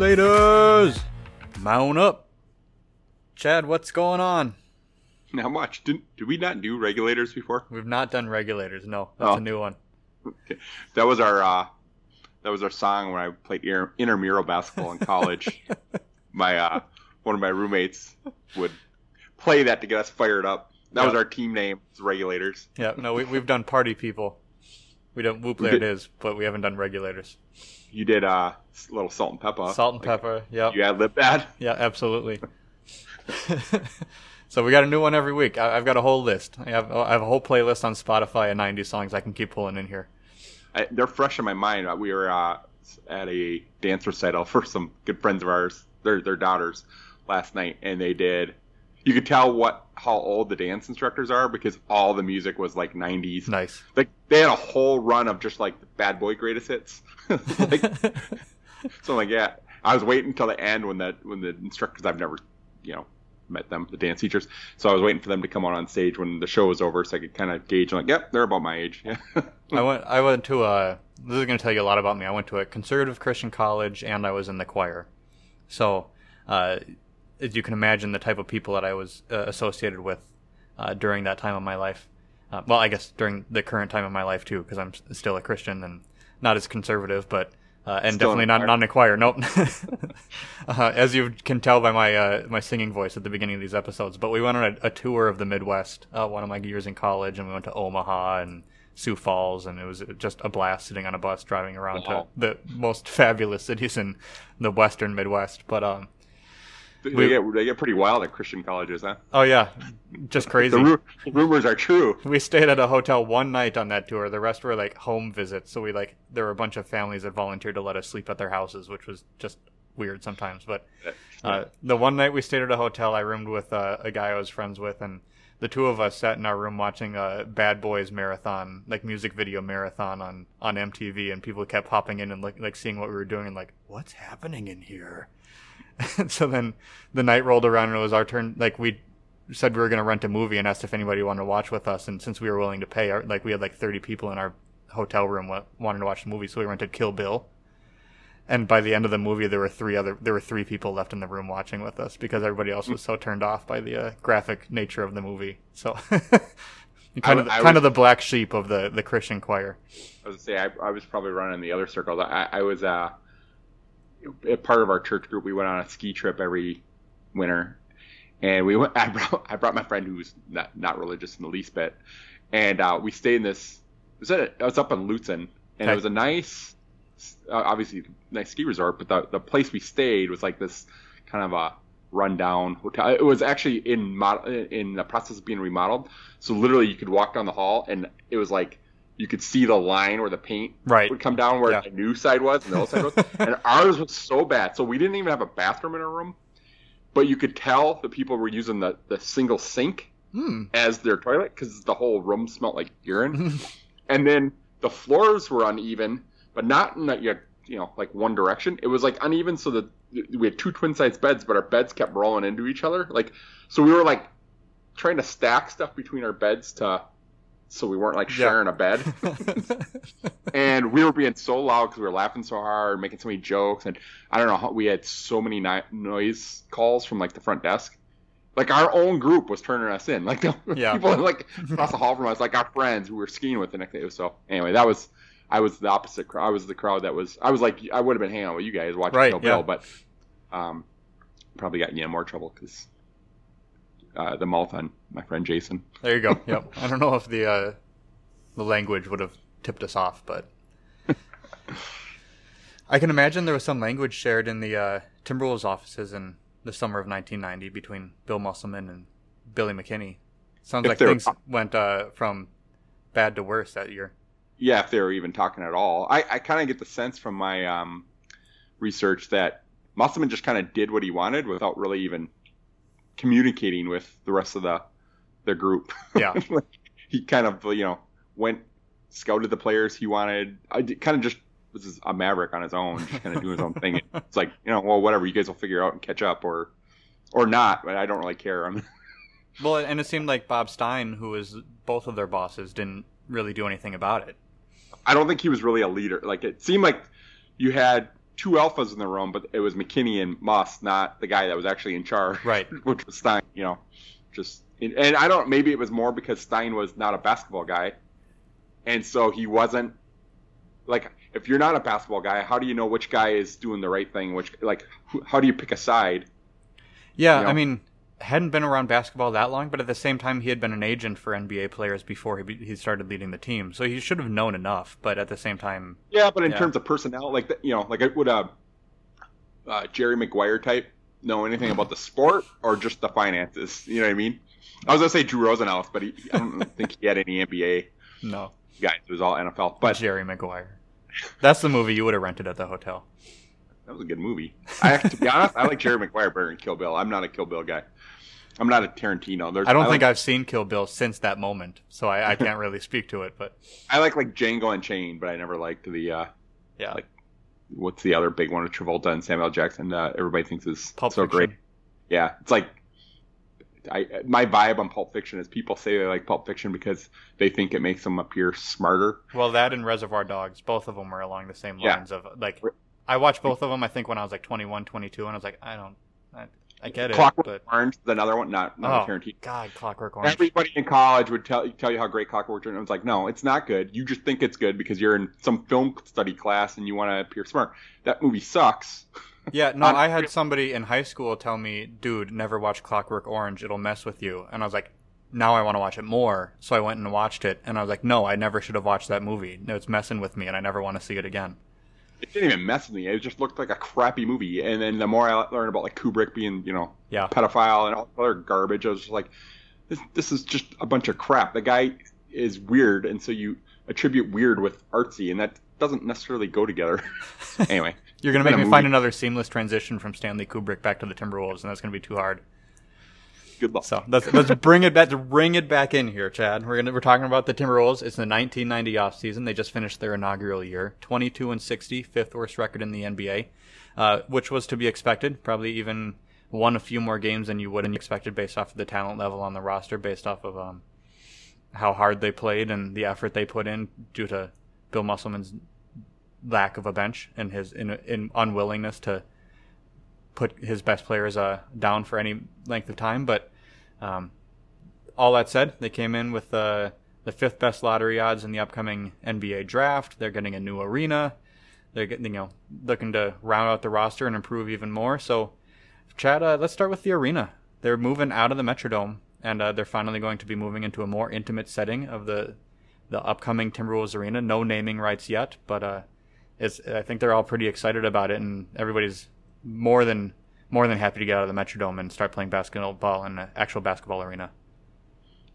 Regulators! Mount up. Chad, what's going on? Not much. Did did we not do regulators before? We've not done regulators. No, that's Oh. a new one. That was our uh, that was our song when I played inter- intramural basketball in college. my uh, one of my roommates would play that to get us fired up. That was our team name, regulators. Yeah, no, we, we've done party people. We don't whoop there it is, but we haven't done regulators. You did uh, a little salt and pepper. Salt and Like, pepper. Yeah. You ad lib that. Yeah, absolutely. so we got a new one every week. I, I've got a whole list. I have I have a whole playlist on Spotify of 90 songs I can keep pulling in here. I, they're fresh in my mind. Uh, We were uh, at a dance recital for some good friends of ours, their their daughters, last night, and they did. You could tell what how old the dance instructors are because all the music was like '90s. Nice. Like they had a whole run of just like the Bad Boy greatest hits. like, so like yeah, I was waiting until the end when that when the instructors I've never you know met them the dance teachers so I was waiting for them to come out on stage when the show was over so I could kind of gauge like yep they're about my age yeah I went I went to a this is going to tell you a lot about me. I went to a conservative Christian college and I was in the choir. So, uh, as you can imagine the type of people that I was uh, associated with uh, during that time of my life. Uh, well, I guess during the current time of my life too because I'm s- still a Christian and not as conservative, but uh, and Still definitely not not in a choir. Nope. uh, as you can tell by my uh, my singing voice at the beginning of these episodes, but we went on a, a tour of the Midwest uh, one of my years in college, and we went to Omaha and Sioux Falls, and it was just a blast sitting on a bus driving around Wow. to the most fabulous cities in the Western Midwest. But um, they, We- get they get pretty wild at Christian colleges huh oh yeah, just crazy. the ru- rumors are true we stayed at a hotel one night on that tour. The rest were like home visits. So we like there were a bunch of families that volunteered to let us sleep at their houses, which was just weird sometimes. But uh, the one night we stayed at a hotel, I roomed with uh, a guy I was friends with, and the two of us sat in our room watching a Bad Boys marathon, like music video marathon on on MTV, and people kept popping in and like like seeing what we were doing and like what's happening in here. So then the night rolled around and it was our turn. Like we said we were going to rent a movie and asked if anybody wanted to watch with us. And since we were willing to pay, our, like we had like 30 people in our hotel room wa- wanted to watch the movie, so we rented Kill Bill. And by the end of the movie, there were three other there were three people left in the room watching with us because everybody else was so turned off by the uh, graphic nature of the movie. So kind of I kind was- of the black sheep of the the Christian choir. I was say I, I was probably running the other circles. I, I was uh, part of our church group. We went on a ski trip every winter, and we went. I brought I brought my friend who's not not religious in the least bit, and uh, we stayed in this. It was, it was up in Lutsen, and Okay. it was a nice, uh, obviously nice ski resort. But the the place we stayed was like this kind of a rundown hotel. It was actually in mod- in the process of being remodeled. So literally, you could walk down the hall, and it was like you could see the line where the paint Right. would come down where Yeah. the new side was and the old side was. and ours was so bad. So we didn't even have a bathroom in our room, but you could tell the people were using the, the single sink Hmm. as their toilet because the whole room smelled like urine. and then the floors were uneven, but not in that you you know like one direction. It was like uneven, so that we had two twin size beds, but our beds kept rolling into each other. Like so, we were like trying to stack stuff between our beds to so we weren't like Yeah. sharing a bed. and we were being so loud because we were laughing so hard, making so many jokes, and I don't know how we had so many ni- noise calls from like the front desk. Like our own group was turning us in, like the Yeah. people like across the hall from us, like our friends who were skiing with the next day. So anyway, that was I was the opposite crowd. I was the crowd that was I was like I would have been hanging out with you guys watching Right, Kill yeah. Bill, but um, probably got you in more trouble because uh, the mouth on my friend Jason. There you go. Yep. I don't know if the uh, the language would have tipped us off, but I can imagine there was some language shared in the uh, Timberwolves offices in the summer of 1990 between Bill Musselman and Billy McKinney. Sounds If like were- things went uh, from bad to worse that year. yeah, if they were even talking at all. I, I kind of get the sense from my um, research that Musselman just kind of did what he wanted without really even communicating with the rest of the the group. Yeah. he kind of you know went scouted the players he wanted. I kind of just was a maverick on his own, just kind of doing his own thing. It's like you know, well, whatever. You guys will figure out and catch up, or or not. But I don't really care. I'm, Well, and it seemed like Bob Stein, who was both of their bosses, didn't really do anything about it. I don't think he was really a leader. Like it seemed like you had two alphas in the room, but it was McKinney and Muss, not the guy that was actually in charge, Right. Which was Stein. You know, just and I don't. Maybe it was more because Stein was not a basketball guy, and so he wasn't like. If you're not a basketball guy, how do you know which guy is doing the right thing? Which like, who, how do you pick a side? Yeah, You know? I mean, hadn't been around basketball that long, but at the same time, he had been an agent for NBA players before he, be- he started leading the team. So he should have known enough, but at the same time, Yeah, but in Yeah. terms of personnel, like you know, like would a uh, Jerry Maguire type know anything about the sport or just the finances? You know what I mean? I was gonna say Drew Rosenhaus, but he, I don't think he had any NBA no. guys. It was all NFL. But Jerry Maguire. That's the movie you would have rented at the hotel. that was a good movie. I to be honest, I like Jerry Maguire better than Kill Bill. I'm not a Kill Bill guy. I'm not a Tarantino. There's, I don't think like, I've seen Kill Bill since that moment, so I, I can't really speak to it. But I like like Django Unchained, but I never liked the uh, yeah, Like, what's the other big one with Travolta and Samuel Jackson? Uh, everybody thinks is Pulp so Fiction. great. Yeah, it's like I my vibe on Pulp Fiction is people say they like Pulp Fiction because they think it makes them appear smarter. Well, that and Reservoir Dogs, both of them were along the same Yeah. lines of like. I watched both of them. I think when I was like 21, 22, and I was like, I don't, I, I get it, Clockwork but Orange is another one, not not Oh. Tarantino. God, Clockwork Orange. Everybody in college would tell tell you how great Clockwork Orange. I was like, no, it's not good. You just think it's good because you're in some film study class and you want to appear smart. That movie sucks. Yeah, no, I had somebody in high school tell me, dude, never watch Clockwork Orange. It'll mess with you. And I was like, now I want to watch it more. So I went and watched it. And I was like, no, I never should have watched that movie. No, it's messing with me, and I never want to see it again. It didn't even mess with me. It just looked like a crappy movie. And then the more I learned about like Kubrick being, you know, Yeah. pedophile and all the other garbage. I was just like, this, this is just a bunch of crap. The guy is weird, and so you attribute weird with artsy, and that doesn't necessarily go together. anyway, You're going to make me a find another seamless transition from Stanley Kubrick back to the Timberwolves, and that's going to be too hard. Good luck. So let's let's bring it back to bring it back in here, Chad. We're gonna we're talking about the Timberwolves. It's the 1990 off season. They just finished their inaugural year, 22 and 60, fifth worst record in the NBA, uh, which was to be expected. Probably even won a few more games than you would have expected based off of the talent level on the roster, based off of um, how hard they played and the effort they put in due to Bill Musselman's lack of a bench and his in, in unwillingness to put his best players uh, down for any length of time. But um, all that said, they came in with uh, the fifth best lottery odds in the upcoming NBA draft. They're getting a new arena. They're getting, you know, looking to round out the roster and improve even more. So, Chad, uh, let's start with the arena. They're moving out of the Metrodome, and uh, they're finally going to be moving into a more intimate setting of the the upcoming Timberwolves arena. No naming rights yet, but uh, I think they're all pretty excited about it, and everybody's more than more than happy to get out of the Metrodome and start playing basketball in an actual basketball arena.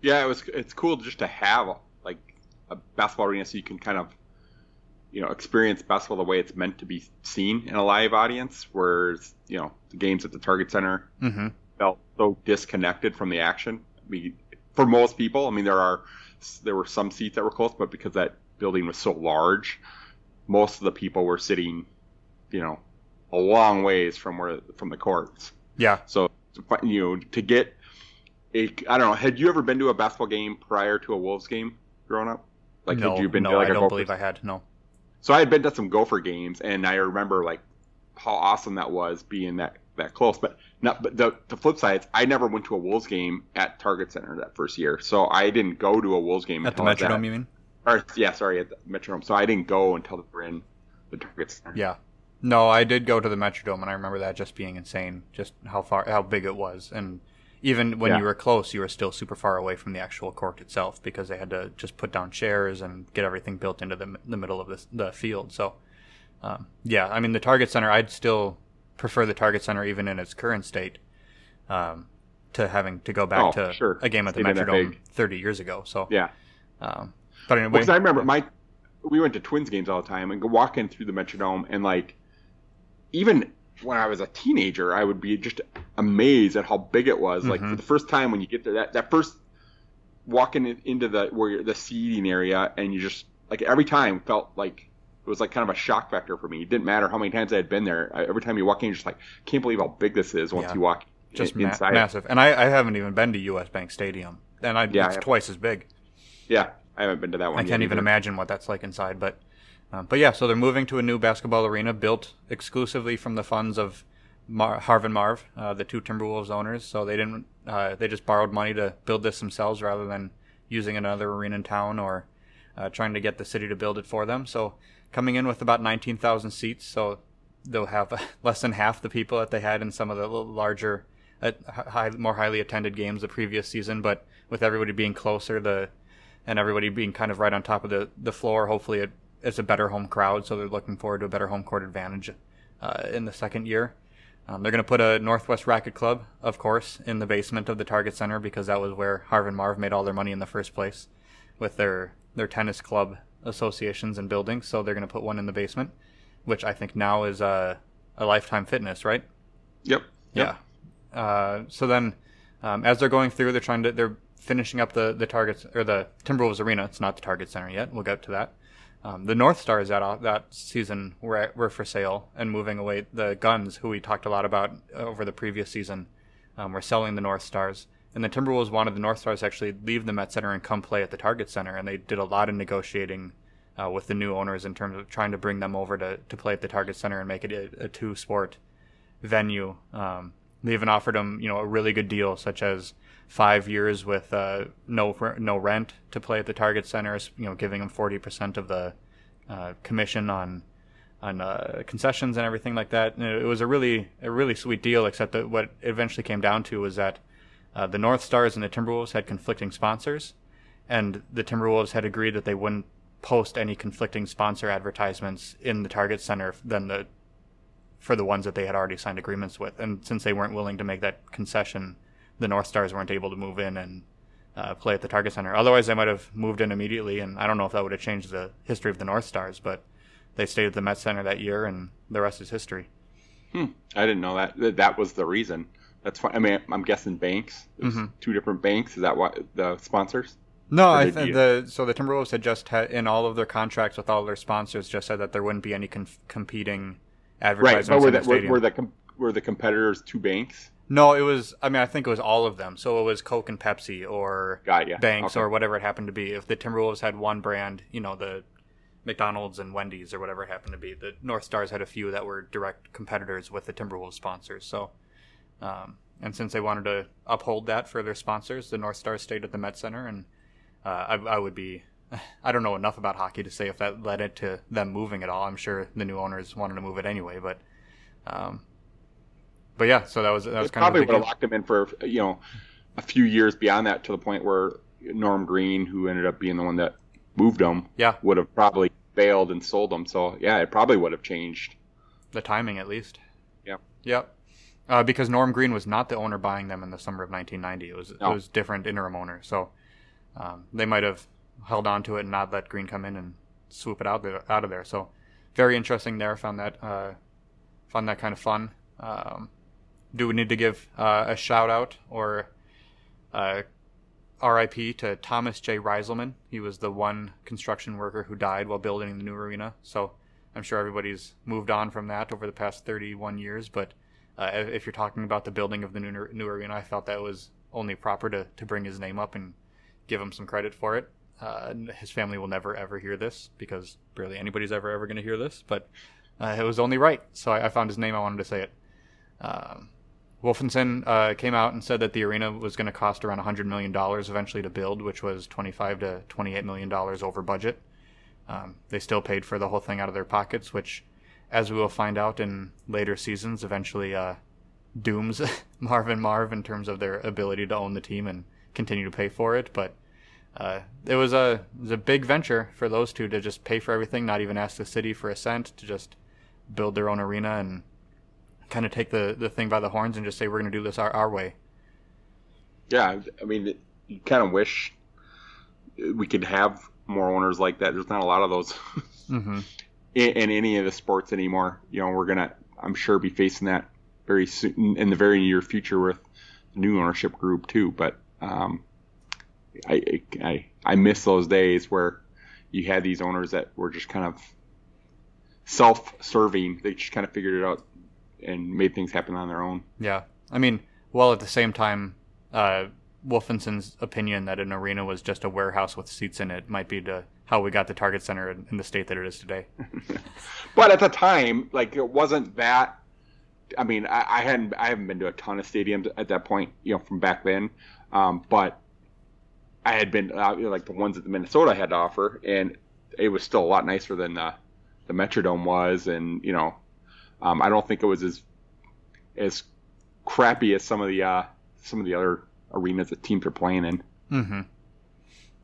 Yeah, it was. It's cool just to have like a basketball arena so you can kind of, you know, experience basketball the way it's meant to be seen in a live audience. Whereas you know the games at the Target Center Mm-hmm. felt so disconnected from the action. I mean, for most people, I mean, there are there were some seats that were close, but because that building was so large, most of the people were sitting, you know, a long ways from where from the courts. Yeah. So you know to get a I don't know. Had you ever been to a basketball game prior to a Wolves game growing up? Like no, had you been no, to like I a don't Gopher- believe I had. No. So I had been to some Gopher games, and I remember like how awesome that was being that that close. But not but the the flip side is I never went to a Wolves game at Target Center that first year, so I didn't go to a Wolves game At the until I was Metrodome, at- you mean? Or yeah, sorry, at the Metrodome. So I didn't go until they were in the Target Center. Yeah. No, I did go to the Metrodome, and I remember that just being insane, just how far, how big it was, and even when Yeah. you were close, you were still super far away from the actual court itself because they had to just put down chairs and get everything built into the the middle of the the field. So, um, yeah, I mean the Target Center, I'd still prefer the Target Center even in its current state, um, to having to go back Oh, to sure. a game at the Metrodome 30 years ago. So, Yeah. um, but anyway, Because I remember my we went to Twins games all the time and go walking through the Metrodome and like even when I was a teenager, I would be just amazed at how big it was. Like Mhm. for the first time when you get there, that that first walking in, into the where you're, the seating area and you just like every time felt like it was like kind of a shock factor for me. It didn't matter how many times I had been there. I, every time you walk in, you're just like can't believe how big this is once Yeah. you walk just in, ma- inside. massive. And I, I haven't even been to US Bank Stadium, and I, Yeah, it's have- twice as big. Yeah, I haven't been to that one. I can't even either. imagine what that's like inside. But Um, but yeah, so they're moving to a new basketball arena built exclusively from the funds of Mar- Harv and Marv, uh, the two Timberwolves owners. So they didn't, uh, they just borrowed money to build this themselves rather than using another arena in town or uh, trying to get the city to build it for them. So coming in with about 19,000 seats, so they'll have less than half the people that they had in some of the larger, uh, high, more highly attended games the previous season. But with everybody being closer, the and everybody being kind of right on top of the the floor, hopefully it, it's a better home crowd. So they're looking forward to a better home court advantage uh, in the second year. Um, they're going to put a Northwest Racket Club, of course, in the basement of the Target Center because that was where Harv and Marv made all their money in the first place with their their tennis club associations and buildings. So they're going to put one in the basement, which I think now is a, a Lifetime Fitness, right? Yep. yep. Yeah. Uh, so then, um, as they're going through, they're trying to they're finishing up the the Targets or the Timberwolves arena. It's not the Target Center yet. We'll get to that. Um, the North Stars that that season were were for sale and moving away. The Gunds, who we talked a lot about over the previous season, um, were selling the North Stars. And the Timberwolves wanted the North Stars to actually leave the Met Center and come play at the Target Center, and they did a lot of negotiating uh, with the new owners in terms of trying to bring them over to, to play at the Target Center and make it a, a two sport venue. Um, they even offered them, you know, a really good deal, such as five years with uh, no no rent to play at the Target Center, you know, giving them forty percent of the uh, commission on on uh, concessions and everything like that. And it was a really a really sweet deal, except that what it eventually came down to was that uh, the North Stars and the Timberwolves had conflicting sponsors, and the Timberwolves had agreed that they wouldn't post any conflicting sponsor advertisements in the Target Center than the for the ones that they had already signed agreements with. And since they weren't willing to make that concession, the North Stars weren't able to move in and uh, play at the Target Center. Otherwise, they might have moved in immediately, and I don't know if that would have changed the history of the North Stars, but they stayed at the Met Center that year, and the rest is history. Hmm. I didn't know that. That was the reason. That's fine. I mean, I'm guessing banks. Mm-hmm. Two different banks. Is that what the sponsors? No, I th- the so the Timberwolves had just had in all of their contracts with all their sponsors just said that there wouldn't be any com- competing advertisements. Right, but were the, the were, were, the com- were the competitors two banks? No, it was. I mean, I think it was all of them. So it was Coke and Pepsi, or Banks, okay. or whatever it happened to be. If the Timberwolves had one brand, you know, the McDonald's and Wendy's, or whatever it happened to be, the North Stars had a few that were direct competitors with the Timberwolves sponsors. So um, and since they wanted to uphold that for their sponsors, the North Stars stayed at the Met Center. And uh, I, I, would be, I don't know enough about hockey to say if that led it to them moving at all. I'm sure the new owners wanted to move it anyway, but, um, but yeah. So that was that was kind probably of would have locked them in for you know a few years beyond that to the point where Norm Green, who ended up being the one that moved them, yeah, would have probably bailed and sold them. So yeah, it probably would have changed the timing at least. Yeah. Yep. Uh, because Norm Green was not the owner buying them in the summer of 1990. It was no. it was different interim owner. So um, they might have held on to it and not let Green come in and swoop it out there, out of there. So very interesting there. Found that uh, found that kind of fun. Um, do we need to give uh, a shout out or uh, RIP to Thomas J. Reiselman? He was the one construction worker who died while building the new arena. So I'm sure everybody's moved on from that over the past 31 years, but uh, if you're talking about the building of the new, new arena, I felt that was only proper to, to bring his name up and give him some credit for it. Uh, his family will never ever hear this because barely anybody's ever ever going to hear this, but uh, it was only right. So I, I, found his name. I wanted to say it. Um, Wolfenson uh, came out and said that the arena was going to cost around 100 million dollars eventually to build, which was 25 to 28 million dollars over budget. Um, they still paid for the whole thing out of their pockets, which as we will find out in later seasons, eventually uh, dooms Marvin Marv in terms of their ability to own the team and continue to pay for it. But uh, it was a it was a big venture for those two to just pay for everything, not even ask the city for a cent, to just build their own arena and kind of take the, the thing by the horns and just say we're going to do this our, our way. Yeah, I mean, you kind of wish we could have more owners like that. There's not a lot of those. mm-hmm in, in any of the sports anymore. You know, we're gonna, I'm sure, be facing that very soon in the very near future with the new ownership group too. But um, I, I I miss those days where you had these owners that were just kind of self-serving. They just kind of figured it out and made things happen on their own. Yeah, I mean, well, at the same time, uh, Wolfenson's opinion that an arena was just a warehouse with seats in it might be to how we got the Target Center in, in the state that it is today. but at the time, like it wasn't that. I mean, I, I, hadn't I haven't been to a ton of stadiums at that point, you know, from back then. Um, but I had been uh, you know, like the ones that the Minnesota had to offer, and it was still a lot nicer than the the Metrodome was, and you know, um, I don't think it was as as crappy as some of the uh, some of the other arenas that teams are playing in. Mm-hmm.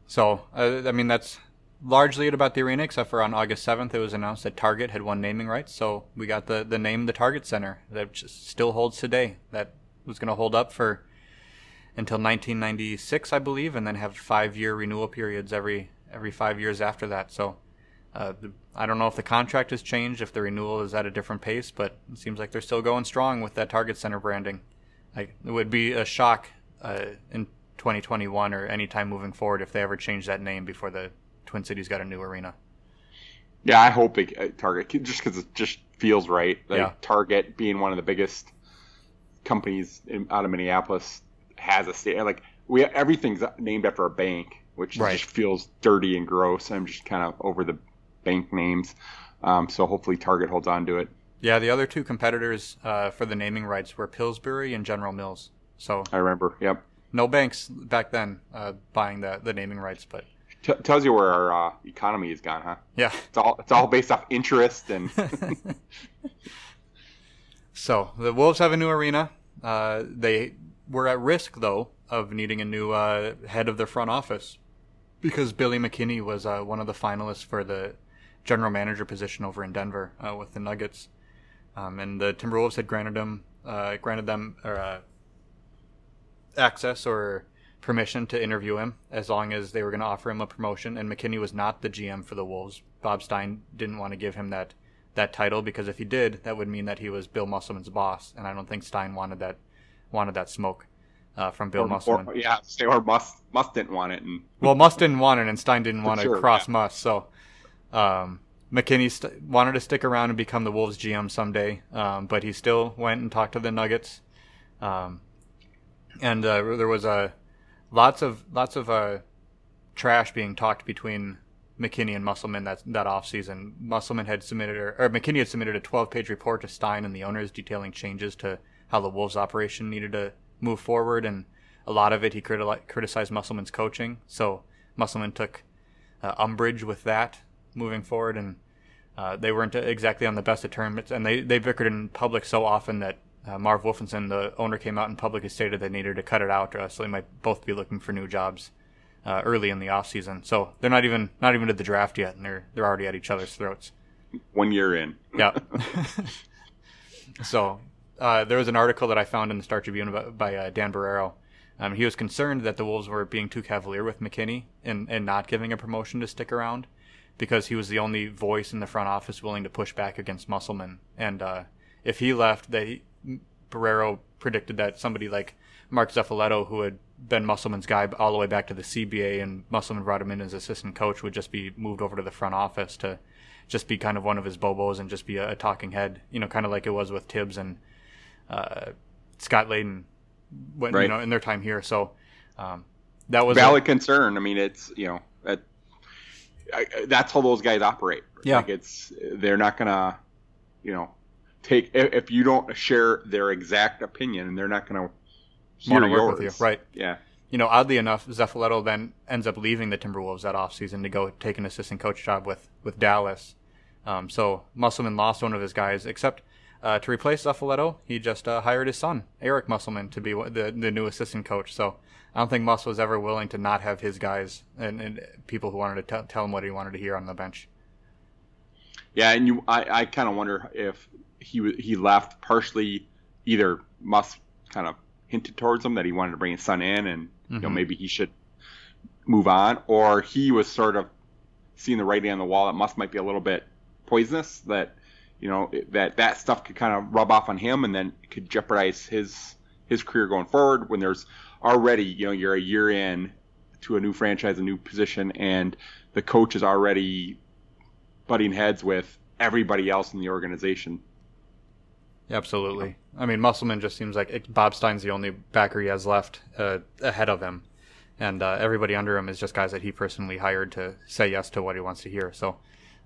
So, uh, I mean, that's largely it about the arena, except for on August 7th, it was announced that Target had won naming rights. So we got the, the name, the Target Center, that still holds today. That was going to hold up for until 1996, I believe, and then have five year renewal periods every every five years after that. So uh, I don't know if the contract has changed, if the renewal is at a different pace, but it seems like they're still going strong with that Target Center branding. It would be a shock uh, in 2021 or any time moving forward if they ever change that name before the Twin Cities got a new arena. Yeah, I hope they uh, Target just because it just feels right. Like yeah. Target being one of the biggest companies in, out of Minneapolis has a state like we everything's named after a bank, which right. just feels dirty and gross. I'm just kind of over the bank names. Um, so hopefully Target holds on to it. Yeah, the other two competitors uh, for the naming rights were Pillsbury and General Mills. So I remember. Yep no banks back then uh, buying the the naming rights, but T- tells you where our uh, economy has gone, huh? Yeah, it's all it's all based off interest and. so the Wolves have a new arena. Uh, they were at risk though of needing a new uh, head of their front office because Billy McKinney was uh, one of the finalists for the general manager position over in Denver uh, with the Nuggets, um, and the Timberwolves had granted him granted them or access or permission to interview him as long as they were going to offer him a promotion. And McKinney was not the GM for the Wolves. Bob Stein didn't want to give him that that title because if he did, that would mean that he was Bill Musselman's boss, and I don't think Stein wanted that wanted that smoke uh, from Bill or, Musselman. Or, yeah, or Must Must didn't want it. And... well, Must didn't want it, and Stein didn't want sure, to cross yeah. Must. So um, McKinney st- wanted to stick around and become the Wolves GM someday, um, but he still went and talked to the Nuggets. Um, and uh, there was a uh, lots of lots of uh, trash being talked between McKinney and Musselman that that off season. Musselman had submitted or, or McKinney had submitted a 12 page report to Stein and the owners detailing changes to how the Wolves operation needed to move forward, and a lot of it he criti- criticized Musselman's coaching. So Musselman took uh, umbrage with that moving forward, and uh, they weren't exactly on the best of terms. And they they bickered in public so often that uh, Marv Wolfenson, the owner, came out in public and stated they needed to cut it out, uh, so they might both be looking for new jobs uh, early in the off season. So they're not even not even to the draft yet, and they're they're already at each other's throats. One year in. yeah. so uh, there was an article that I found in the Star Tribune by, by uh, Dan Barreiro. Um, he was concerned that the Wolves were being too cavalier with McKinney and, and not giving a promotion to stick around because he was the only voice in the front office willing to push back against Musselman. And uh, if he left, they Barreiro predicted that somebody like Mark Zeffaletto, who had been Musselman's guy all the way back to the CBA, and Musselman brought him in as assistant coach, would just be moved over to the front office to just be kind of one of his bobos and just be a, a talking head, you know, kind of like it was with Thibs and uh, Scott Layden, when right. you know in their time here. So um, that was valid a, concern. I mean, it's you know I, that's how those guys operate. Yeah, like it's they're not gonna you know take if you don't share their exact opinion, and they're not going to want to work with you, right? Yeah. You know, oddly enough, Zeffaletto then ends up leaving the Timberwolves that offseason to go take an assistant coach job with with Dallas. Um, so Musselman lost one of his guys, except uh, to replace Zeffaletto, he just uh, hired his son, Eric Musselman, to be the the new assistant coach. So I don't think Muss was ever willing to not have his guys and, and people who wanted to t- tell him what he wanted to hear on the bench. Yeah, and you, I, I kind of wonder if he he left partially either Muss kind of hinted towards him that he wanted to bring his son in and mm-hmm. you know mm-hmm. maybe he should move on, or he was sort of seeing the writing on the wall that Muss might be a little bit poisonous that you know that that stuff could kind of rub off on him and then could jeopardize his his career going forward when there's already you know you're a year in to a new franchise a new position and the coach is already butting heads with everybody else in the organization Absolutely. I mean, Musselman just seems like Bob Stein's the only backer he has left uh, ahead of him, and uh, everybody under him is just guys that he personally hired to say yes to what he wants to hear. So,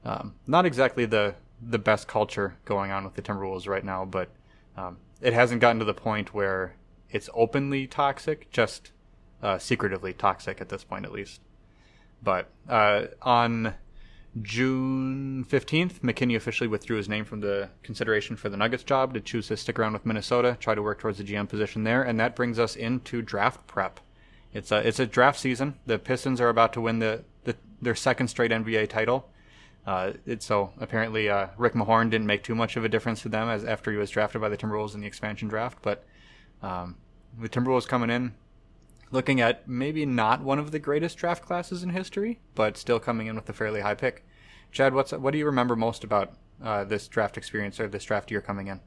um, not exactly the the best culture going on with the Timberwolves right now, but um, it hasn't gotten to the point where it's openly toxic, just uh, secretively toxic at this point, at least. But uh, on June 15th, McKinney officially withdrew his name from the consideration for the Nuggets job to choose to stick around with Minnesota, try to work towards the GM position there, and that brings us into draft prep. It's a it's a draft season. The Pistons are about to win the, the their second straight NBA title. Uh, it, so apparently uh, Rick Mahorn didn't make too much of a difference to them as after he was drafted by the Timberwolves in the expansion draft. But um, the Timberwolves coming in, looking at maybe not one of the greatest draft classes in history, but still coming in with a fairly high pick. Chad, what's what do you remember most about uh, this draft experience or this draft year coming in?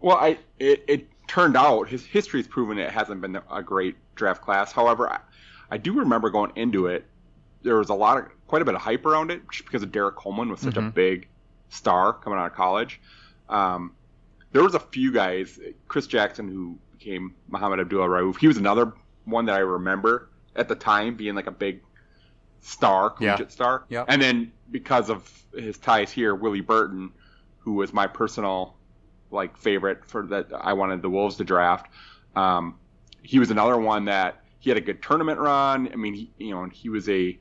Well, I it, it turned out his history's proven it hasn't been a great draft class. However, I, I do remember going into it, there was a lot of quite a bit of hype around it just because of Derrick Coleman was such mm-hmm. a big star coming out of college. Um, there was a few guys, Chris Jackson, who became Mohamed Abdul Rauf. He was another one that I remember at the time being like a big star, collegiate yeah. star. Yeah. And then because of his ties here, Willie Burton, who was my personal like favorite for that I wanted the Wolves to draft. Um, he was another one that he had a good tournament run. I mean, he, you know, he was a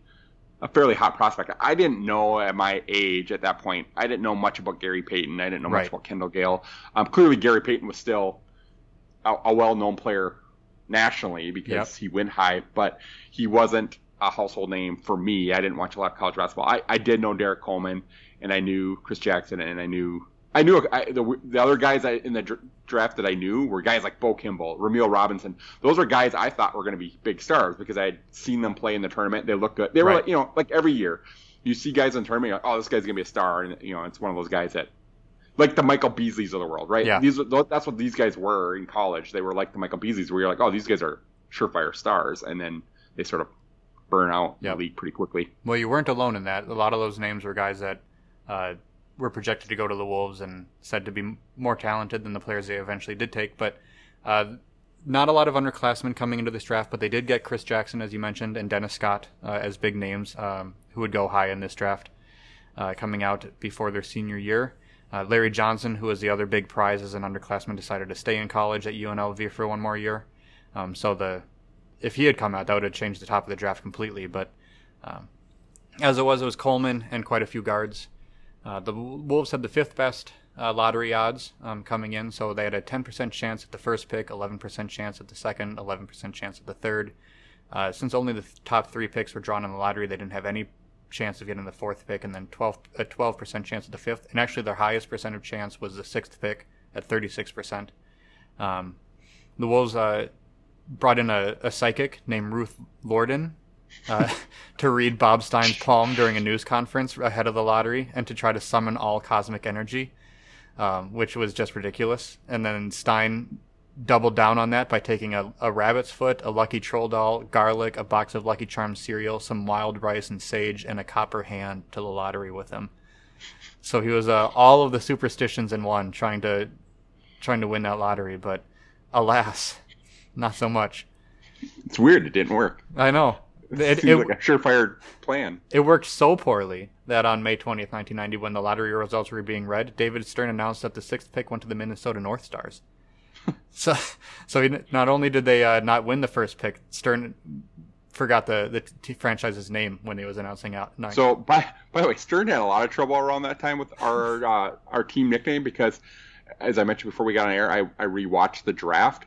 a fairly hot prospect. I didn't know at my age at that point. I didn't know much about Gary Payton. I didn't know right. much about Kendall Gill. Um, clearly, Gary Payton was still a, a well-known player nationally because yep. he went high, but he wasn't a household name for me. I didn't watch a lot of college basketball. I, I did know Derrick Coleman, and I knew Chris Jackson, and I knew I knew I, the, the other guys I, in the draft that I knew were guys like Bo Kimble, Rumeal Robinson. Those are guys I thought were going to be big stars because I had seen them play in the tournament. They look good. They were, right. like, you know, like every year you see guys in the tournament, like, oh, this guy's going to be a star, and you know, it's one of those guys that like the Michael Beasleys of the world, right? Yeah. These that's what these guys were in college. They were like the Michael Beasleys, where you're like, oh, these guys are surefire stars, and then they sort of burn out yep. the league pretty quickly. Well, you weren't alone in that. A lot of those names were guys that uh, were projected to go to the Wolves and said to be more talented than the players they eventually did take. But uh, not a lot of underclassmen coming into this draft, but they did get Chris Jackson, as you mentioned, and Dennis Scott uh, as big names um, who would go high in this draft uh, coming out before their senior year. Uh, Larry Johnson, who was the other big prize as an underclassman, decided to stay in college at UNLV for one more year. Um, so the if he had come out, that would have changed the top of the draft completely. But um, as it was, it was Coleman and quite a few guards. Uh, the Wolves had the fifth best uh, lottery odds um, coming in, so they had a 10% chance at the first pick, 11% chance at the second, 11% chance at the third. Uh, since only the top three picks were drawn in the lottery, they didn't have any chance of getting the fourth pick, and then 12 a 12% chance at the fifth. And actually, their highest percent of chance was the sixth pick at 36%. Um, the Wolves uh, brought in a, a psychic named Ruth Lorden uh, to read Bob Stein's palm during a news conference ahead of the lottery and to try to summon all cosmic energy, um, which was just ridiculous. And then Stein doubled down on that by taking a, a, rabbit's foot, a lucky troll doll, garlic, a box of Lucky Charms cereal, some wild rice and sage, and a copper hand to the lottery with him. So he was uh, all of the superstitions in one, trying to trying to win that lottery. But alas, not so much. It's weird. It didn't work. I know. It, Seems it, like a surefire plan. It worked so poorly that on May 20th, 1990, when the lottery results were being read, David Stern announced that the sixth pick went to the Minnesota North Stars. So, so not only did they uh, not win the first pick, Stern forgot the the t- franchise's name when he was announcing out. Nine. So by by the way, Stern had a lot of trouble around that time with our uh, our team nickname because, as I mentioned before we got on air, I I rewatched the draft,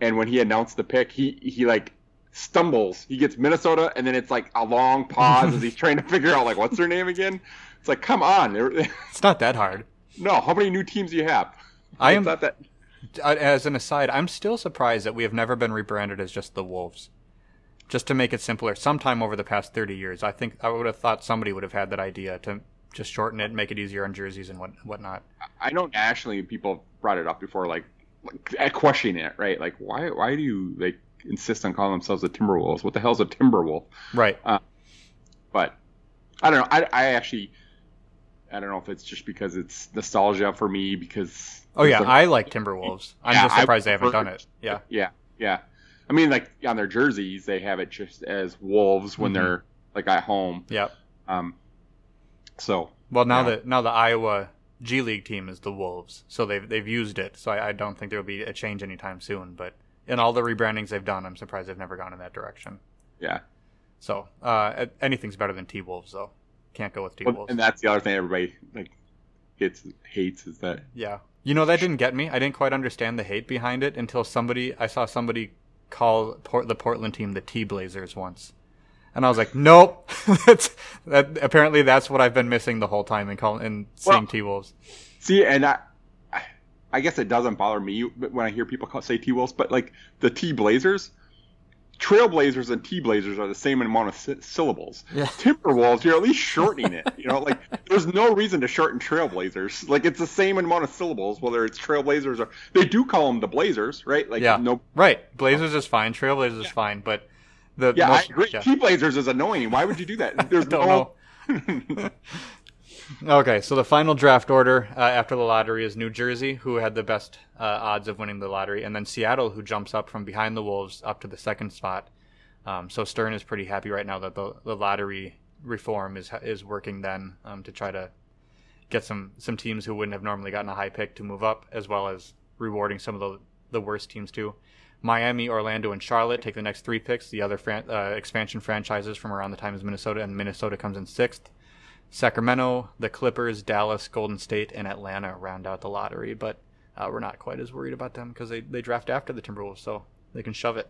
and when he announced the pick, he he like stumbles. He gets Minnesota, and then it's like a long pause as he's trying to figure out like what's their name again. It's like, come on, it's not that hard. No, how many new teams do you have? I am not that. As an aside, I'm still surprised that we have never been rebranded as just the Wolves. Just to make it simpler, sometime over the past 30 years, I think I would have thought somebody would have had that idea to just shorten it, make it easier on jerseys and what whatnot. I know nationally people brought it up before, like, like questioning it, right? Like, why why do you like insist on calling themselves the Timberwolves. What the hell's a Timberwolf? Right. Uh, but I don't know. I, I actually I don't know if it's just because it's nostalgia for me because. Oh yeah, I like Timberwolves. I'm yeah, just surprised they haven't done it. Yeah. Yeah. Yeah. I mean, like on their jerseys, they have it just as Wolves when Mhm. they're like at home. Yep. Um, so Well, now Yeah. the now the Iowa G League team is the Wolves, so they've they've used it. So I, I don't think there will be a change anytime soon. But in all the rebrandings they've done, I'm surprised they've never gone in that direction. yeah, So uh, anything's better than T Wolves, though. Can't go with T and that's the other thing everybody like gets hates is that Yeah. You know, that didn't get me. I didn't quite understand the hate behind it until somebody, I saw somebody call Port, the Portland team the T Blazers once. And I was like, nope. that's, that, apparently that's what I've been missing the whole time in, call, in seeing Well- T Wolves. see, and I. I guess it doesn't bother me when I hear people call, say T Wolves, but like the T Blazers, Trailblazers and T Blazers are the same in amount of sy- syllables. Yeah. Timberwolves, you're at least shortening it. You know, like there's no reason to shorten Trailblazers. Like it's the same amount of syllables, whether it's Trailblazers or they do call them the Blazers, right? Like Yeah. no, Right. Blazers is fine. Trailblazers is fine. But the yeah, most, I agree. yeah. T Blazers is annoying. Why would you do that? There's no. Okay, so the final draft order uh, after the lottery is New Jersey, who had the best uh, odds of winning the lottery, and then Seattle, who jumps up from behind the Wolves up to the second spot. Um, so Stern is pretty happy right now that the, the lottery reform is is working then um, to try to get some some teams who wouldn't have normally gotten a high pick to move up, as well as rewarding some of the the worst teams too. Miami, Orlando, and Charlotte take the next three picks. The other fran- uh, expansion franchises from around the time is Minnesota, and Minnesota comes in sixth. Sacramento, the Clippers, Dallas, Golden State, and Atlanta round out the lottery, but uh, we're not quite as worried about them because they, they draft after the Timberwolves, so they can shove it.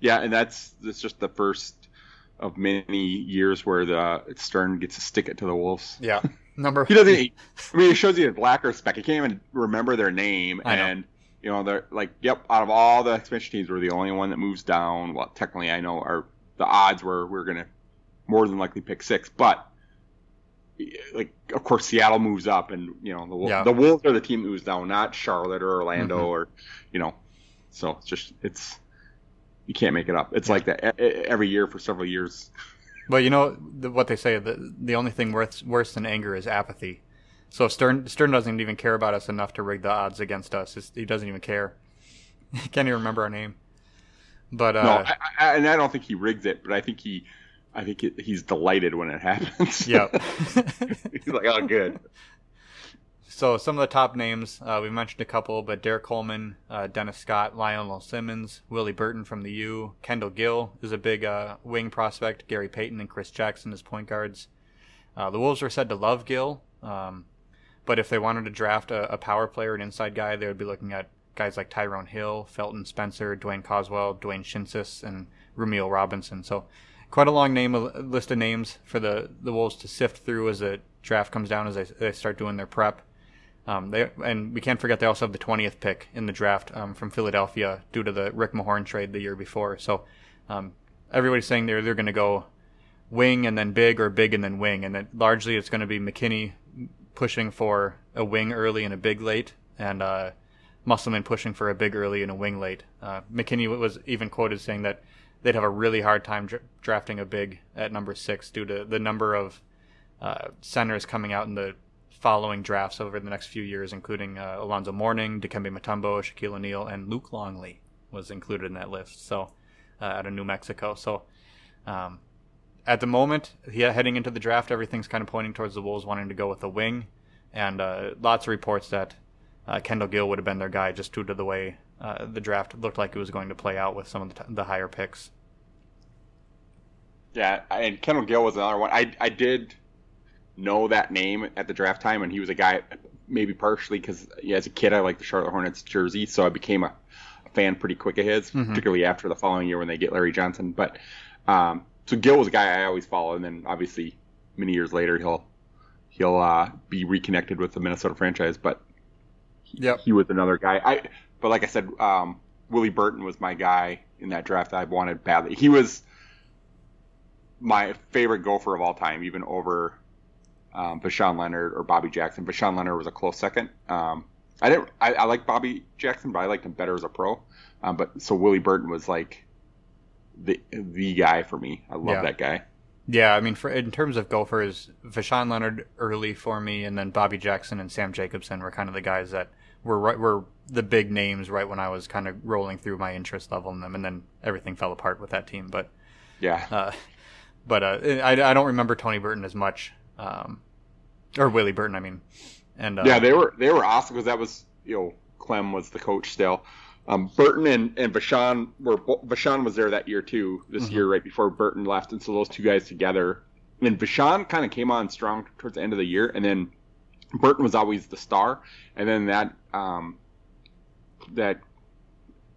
Yeah, and that's that's just the first of many years where the Stern gets to stick it to the Wolves. Yeah. Number He doesn't. I mean, it shows you a black or spec. He can't even remember their name, I know. and you know they're like, yep. Out of all the expansion teams, we're the only one that moves down. Well, technically, I know our the odds were we're gonna more than likely pick six, but like of course Seattle moves up, and you know the Yeah. the Wolves are the team that moves down, not Charlotte or Orlando Mhm. or you know. So it's just it's you can't make it up. It's like that every year for several years. But you know what they say the the only thing worse worse than anger is apathy. So Stern Stern doesn't even care about us enough to rig the odds against us. It's, he doesn't even care. He can't even remember our name. But uh, no, I, I, and I don't think he rigs it, but I think he, I think it, he's delighted when it happens. yeah. he's like, oh, good. So some of the top names uh, we mentioned a couple, but Derrick Coleman, uh, Dennis Scott, Lionel Simmons, Willie Burton from the U, Kendall Gill is a big uh, wing prospect, Gary Payton and Chris Jackson as point guards. Uh, the Wolves are said to love Gill, um, but if they wanted to draft a, a power player, an inside guy, they would be looking at guys like Tyrone Hill, Felton Spencer, Duane Causwell, Dwayne Schintzius, and Rumeal Robinson. So quite a long name a list of names for the, the Wolves to sift through as the draft comes down as they, they start doing their prep. Um, they and we can't forget they also have the twentieth pick in the draft um, from Philadelphia due to the Rick Mahorn trade the year before. So um, everybody's saying they're they're going to go wing and then big or big and then wing, and that largely it's going to be McKinney pushing for a wing early and a big late, and uh, Musselman pushing for a big early and a wing late. Uh, McKinney was even quoted saying that they'd have a really hard time dra- drafting a big at number six due to the number of uh, centers coming out in the following drafts over the next few years, including uh, Alonzo Mourning, Dikembe Mutombo, Shaquille O'Neal, and Luke Longley was included in that list. So uh, out of New Mexico. So um, at the moment, yeah, heading into the draft, everything's kind of pointing towards the Wolves wanting to go with a wing, and uh, lots of reports that uh, Kendall Gill would have been their guy just due to the way uh, the draft looked like it was going to play out with some of the, t- the higher picks. Yeah, and Kendall Gill was another one. I I did know that name at the draft time, and he was a guy maybe partially because yeah, as a kid I liked the Charlotte Hornets jersey, so I became a, a fan pretty quick of his, Mhm. particularly after the following year when they get Larry Johnson. But um, so Gill was a guy I always followed, and then obviously many years later he'll he'll uh, be reconnected with the Minnesota franchise, but Yep. he was another guy. I but like I said, um, Willie Burton was my guy in that draft. That I wanted badly. He was my favorite gopher of all time, even over um, Voshon Lenard or Bobby Jackson. Voshon Lenard was a close second. Um, I didn't. I, I like Bobby Jackson, but I liked him better as a pro. Um, but so Willie Burton was like the the guy for me. I love Yeah. that guy. Yeah, I mean, for in terms of Gophers, Voshon Lenard early for me, and then Bobby Jackson and Sam Jacobson were kind of the guys that were right, were the big names right when I was kind of rolling through my interest level in them, and then everything fell apart with that team. But yeah, uh, but uh, I, I don't remember Tony Burton as much, um, or Willie Burton, I mean. And uh, yeah, they were they were awesome because that was you know Clem was the coach still. Um, Burton and and Voshon were Voshon was there that year too. This mm-hmm. year right before Burton left, and so those two guys together. And Voshon kind of came on strong towards the end of the year, and then Burton was always the star. And then that um, that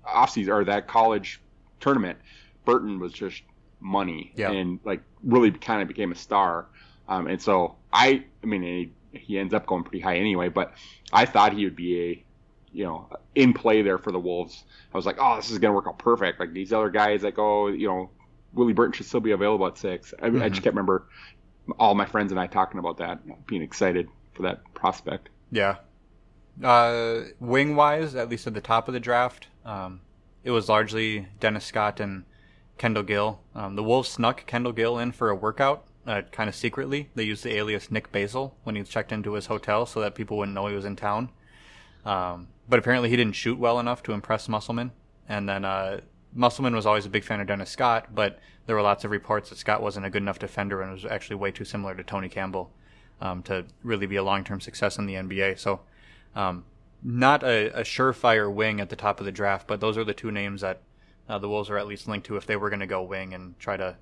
offseason or that college tournament, Burton was just money yeah. and like really kind of became a star. Um, and so I, I mean, he, he ends up going pretty high anyway, but I thought he would be a, you know, in play there for the Wolves. I was like, oh, this is going to work out perfect. Like these other guys like, oh, you know, Willie Burton should still be available at six. I, mm-hmm. I just can't remember all my friends and I talking about that, being excited for that prospect. Yeah. Uh, wing wise, at least at the top of the draft, um, it was largely Dennis Scott and Kendall Gill. Um, the Wolves snuck Kendall Gill in for a workout, uh, kind of secretly. They used the alias Nick Basil when he checked into his hotel so that people wouldn't know he was in town. Um, but apparently he didn't shoot well enough to impress Musselman. And then uh, Musselman was always a big fan of Dennis Scott, but there were lots of reports that Scott wasn't a good enough defender and was actually way too similar to Tony Campbell um, to really be a long term success in the NBA. So, um, not a, a, surefire wing at the top of the draft, but those are the two names that uh, the Wolves are at least linked to if they were going to go wing and try to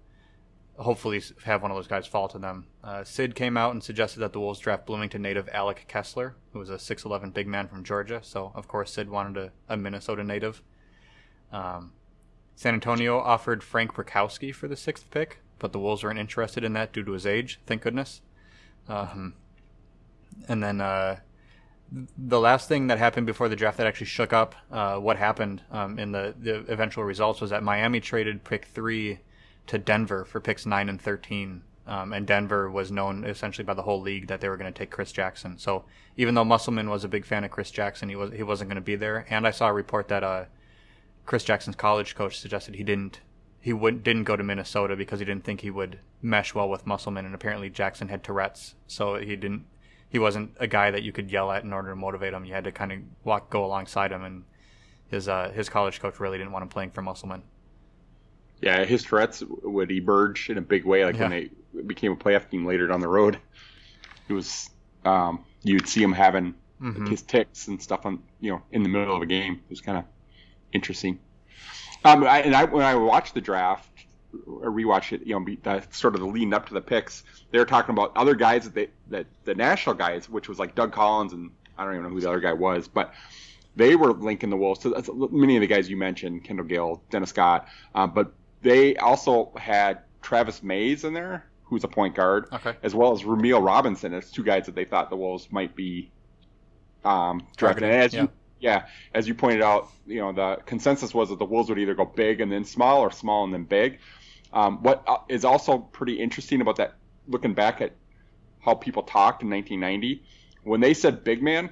hopefully have one of those guys fall to them. Uh, Sid came out and suggested that the Wolves draft Bloomington native Alec Kessler, who was a 6'11 big man from Georgia. So, of course, Sid wanted a, a Minnesota native. Um, San Antonio offered Frank Brickowski for the sixth pick, but the Wolves weren't interested in that due to his age, thank goodness. Um, and then uh, the last thing that happened before the draft that actually shook up uh, what happened um, in the, the eventual results was that Miami traded pick three to Denver for picks nine and 13. Um, and Denver was known essentially by the whole league that they were going to take Chris Jackson. So even though Musselman was a big fan of Chris Jackson, he was he wasn't going to be there. And I saw a report that uh, Chris Jackson's college coach suggested he didn't he would, didn't go to Minnesota because he didn't think he would mesh well with Musselman, and apparently Jackson had Tourette's, so he didn't. He wasn't a guy that you could yell at in order to motivate him. You had to kind of walk, go alongside him, and his uh, his college coach really didn't want him playing for Musselman. Yeah, his Tourette's would emerge in a big way, like yeah. when they became a playoff team later down the road. It was um, you'd see him having mm-hmm. like, his tics and stuff on you know in the middle of a game. It was kind of interesting. Um, I, and I when I watched the draft or rewatch it, you know, be, the, sort of the leading up to the picks, they were talking about other guys that they that the national guys, which was like Doug Collins and I don't even know who the other guy was, but they were linking the Wolves to many of the guys you mentioned, Kendall Gill, Dennis Scott, um, but they also had Travis Mays in there, who's a point guard, okay. as well as Rumeal Robinson as two guys that they thought the Wolves might be um, drafted. And as yeah. you yeah, as you pointed out, you know the consensus was that the Wolves would either go big and then small, or small and then big. Um, what uh, also pretty interesting about that, looking back at how people talked in 1990, when they said big man,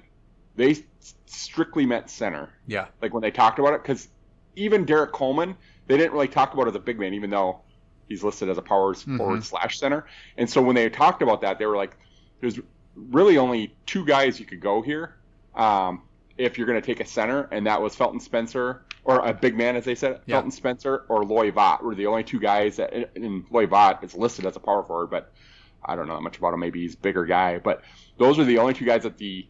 they strictly meant center. Yeah. Like when they talked about it, because even Derrick Coleman, they didn't really talk about as a big man, even though he's listed as a powers mm-hmm. forward slash center. And so when they talked about that, they were like, there's really only two guys you could go here. Um, if you're going to take a center, and that was Felton Spencer or a big man, as they said, yeah. Felton Spencer or Loy Vaught were the only two guys that. And Loy Vaught is listed as a power forward, but I don't know that much about him. Maybe he's a bigger guy, but those were the only two guys that the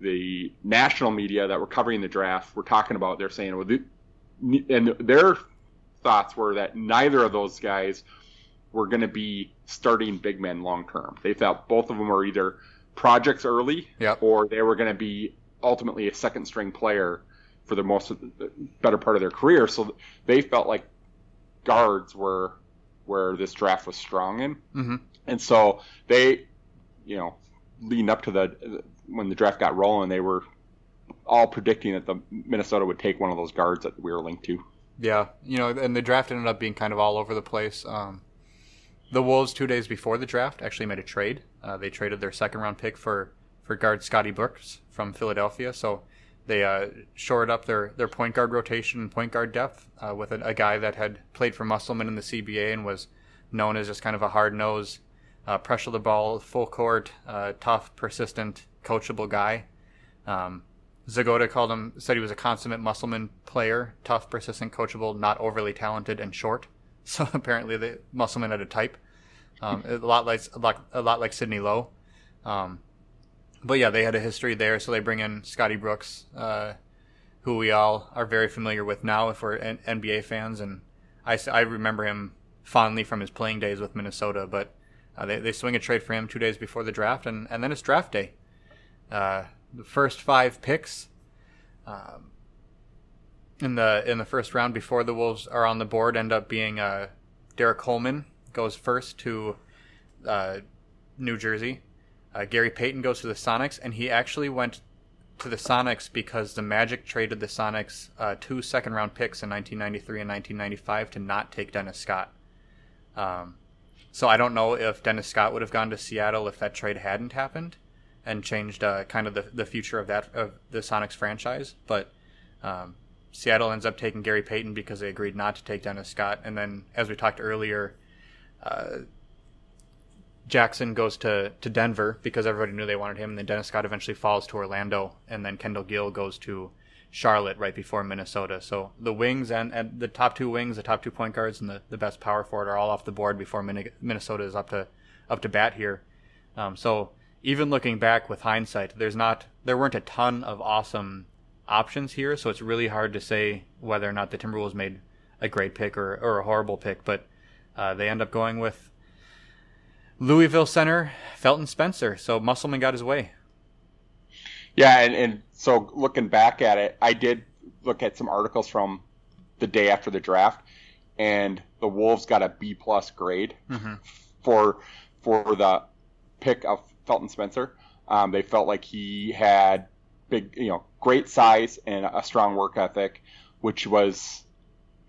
the national media that were covering the draft were talking about. They're saying, well, the, and their thoughts were that neither of those guys were going to be starting big men long term. They thought both of them were either projects early, yep. or they were going to be ultimately a second string player for the most of the better part of their career. So they felt like guards were where this draft was strong in, mm-hmm. and so they, you know, leading up to the when the draft got rolling, they were all predicting that the Minnesota would take one of those guards that we were linked to. Yeah, you know, and the draft ended up being kind of all over the place. Um, the Wolves, two days before the draft, actually made a trade. Uh, they traded their second round pick for for guard Scotty Brooks from Philadelphia. So they uh, shored up their, their point guard rotation and point guard depth uh, with a, a, guy that had played for Musselman in the CBA and was known as just kind of a hard nose, uh, pressure the ball, full court, uh, tough, persistent, coachable guy. Um, Zgoda called him, said he was a consummate Musselman player, tough, persistent, coachable, not overly talented, and short. So apparently the Musselman had a type, um, a lot like a lot, a lot like Sidney Lowe. Um, but yeah, they had a history there, so they bring in Scotty Brooks, uh, who we all are very familiar with now if we're N- NBA fans, and I, I remember him fondly from his playing days with Minnesota. But uh, they they swing a trade for him two days before the draft, and and then it's draft day. Uh, the first five picks. Um, in the in the first round before the Wolves are on the board end up being uh, Derrick Coleman goes first to uh, New Jersey. Uh, Gary Payton goes to the Sonics, and he actually went to the Sonics because the Magic traded the Sonics uh, two second round picks in 1993 and 1995 to not take Dennis Scott. Um, so I don't know if Dennis Scott would have gone to Seattle if that trade hadn't happened and changed uh, kind of the, the future of that of the Sonics franchise. But um, Seattle ends up taking Gary Payton because they agreed not to take Dennis Scott. And then, as we talked earlier, uh, Jackson goes to, to Denver because everybody knew they wanted him. And then Dennis Scott eventually falls to Orlando. And then Kendall Gill goes to Charlotte right before Minnesota. So the wings and, and the top two wings, the top two point guards, and the, the best power forward are all off the board before Minnesota is up to up to bat here. Um, so even looking back with hindsight, there's not there weren't a ton of awesome options here, so it's really hard to say whether or not the Timberwolves made a great pick or, or a horrible pick. But uh, they end up going with Louisville center Felton Spencer. So Musselman got his way. Yeah, and, and so looking back at it, I did look at some articles from the day after the draft, and the Wolves got a B plus grade mm-hmm. for for the pick of Felton Spencer. Um, they felt like he had big, you know, great size and a strong work ethic, which was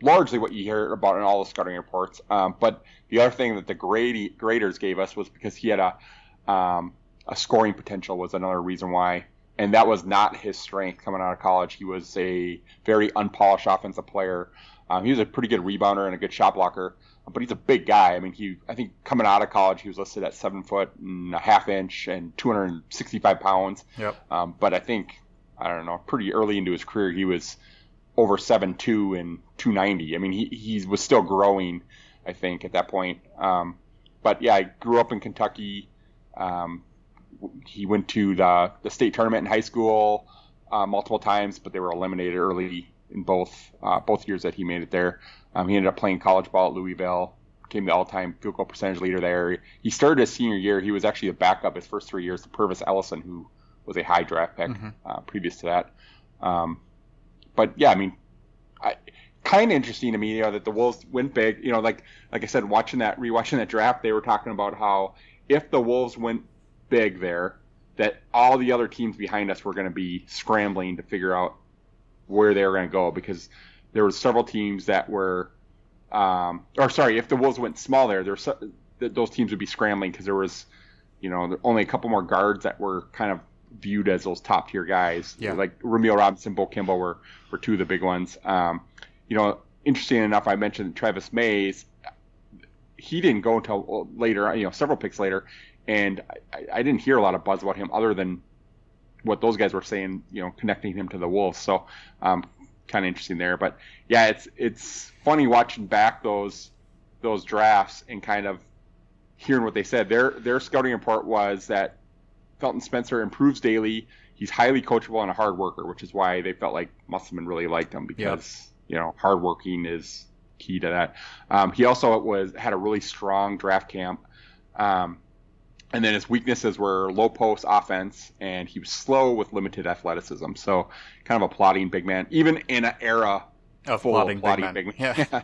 largely what you hear about in all the scouting reports. Um, but the other thing that the grade, graders gave us was because he had a um, a scoring potential was another reason why, and that was not his strength coming out of college. He was a very unpolished offensive player. Um, he was a pretty good rebounder and a good shot blocker but he's a big guy. I mean, he I think coming out of college he was listed at seven foot and a half inch and 265 pounds. Yep. Um, but I think I don't know, pretty early into his career he was over seven two and 290. I mean, he he was still growing. I think at that point. Um, but yeah, I grew up in Kentucky. Um, he went to the the state tournament in high school uh, multiple times, but they were eliminated early in both uh, both years that he made it there. Um, he ended up playing college ball at Louisville, became the all-time field goal percentage leader there. He started his senior year. He was actually a backup his first three years to Pervis Ellison, who was a high draft pick mm-hmm. uh, previous to that. Um, but yeah, I mean, kind of interesting to me, you know, that the Wolves went big. You know, like like I said, watching that rewatching that draft, they were talking about how if the Wolves went big there, that all the other teams behind us were going to be scrambling to figure out where they were going to go because there were several teams that were, um, or sorry, if the Wolves went small there, there so, those teams would be scrambling because there was, you know, only a couple more guards that were kind of viewed as those top tier guys. Yeah. Like Rumeal Robinson, Bo Kimble were, were two of the big ones. Um, you know, interesting enough, I mentioned Travis Mays. He didn't go until later, you know, several picks later, and I, I didn't hear a lot of buzz about him other than what those guys were saying, you know, connecting him to the Wolves. So, um, kind of interesting there. But yeah, it's it's funny watching back those those drafts and kind of hearing what they said. Their their scouting report was that Felton Spencer improves daily. He's highly coachable and a hard worker, which is why they felt like Musselman really liked him because you know hardworking is key to that. Um, he also was had a really strong draft camp. Um, and then his weaknesses were low post offense, and he was slow with limited athleticism. So, kind of a plotting big man, even in an era of full plotting, plotting big, big man. Yeah.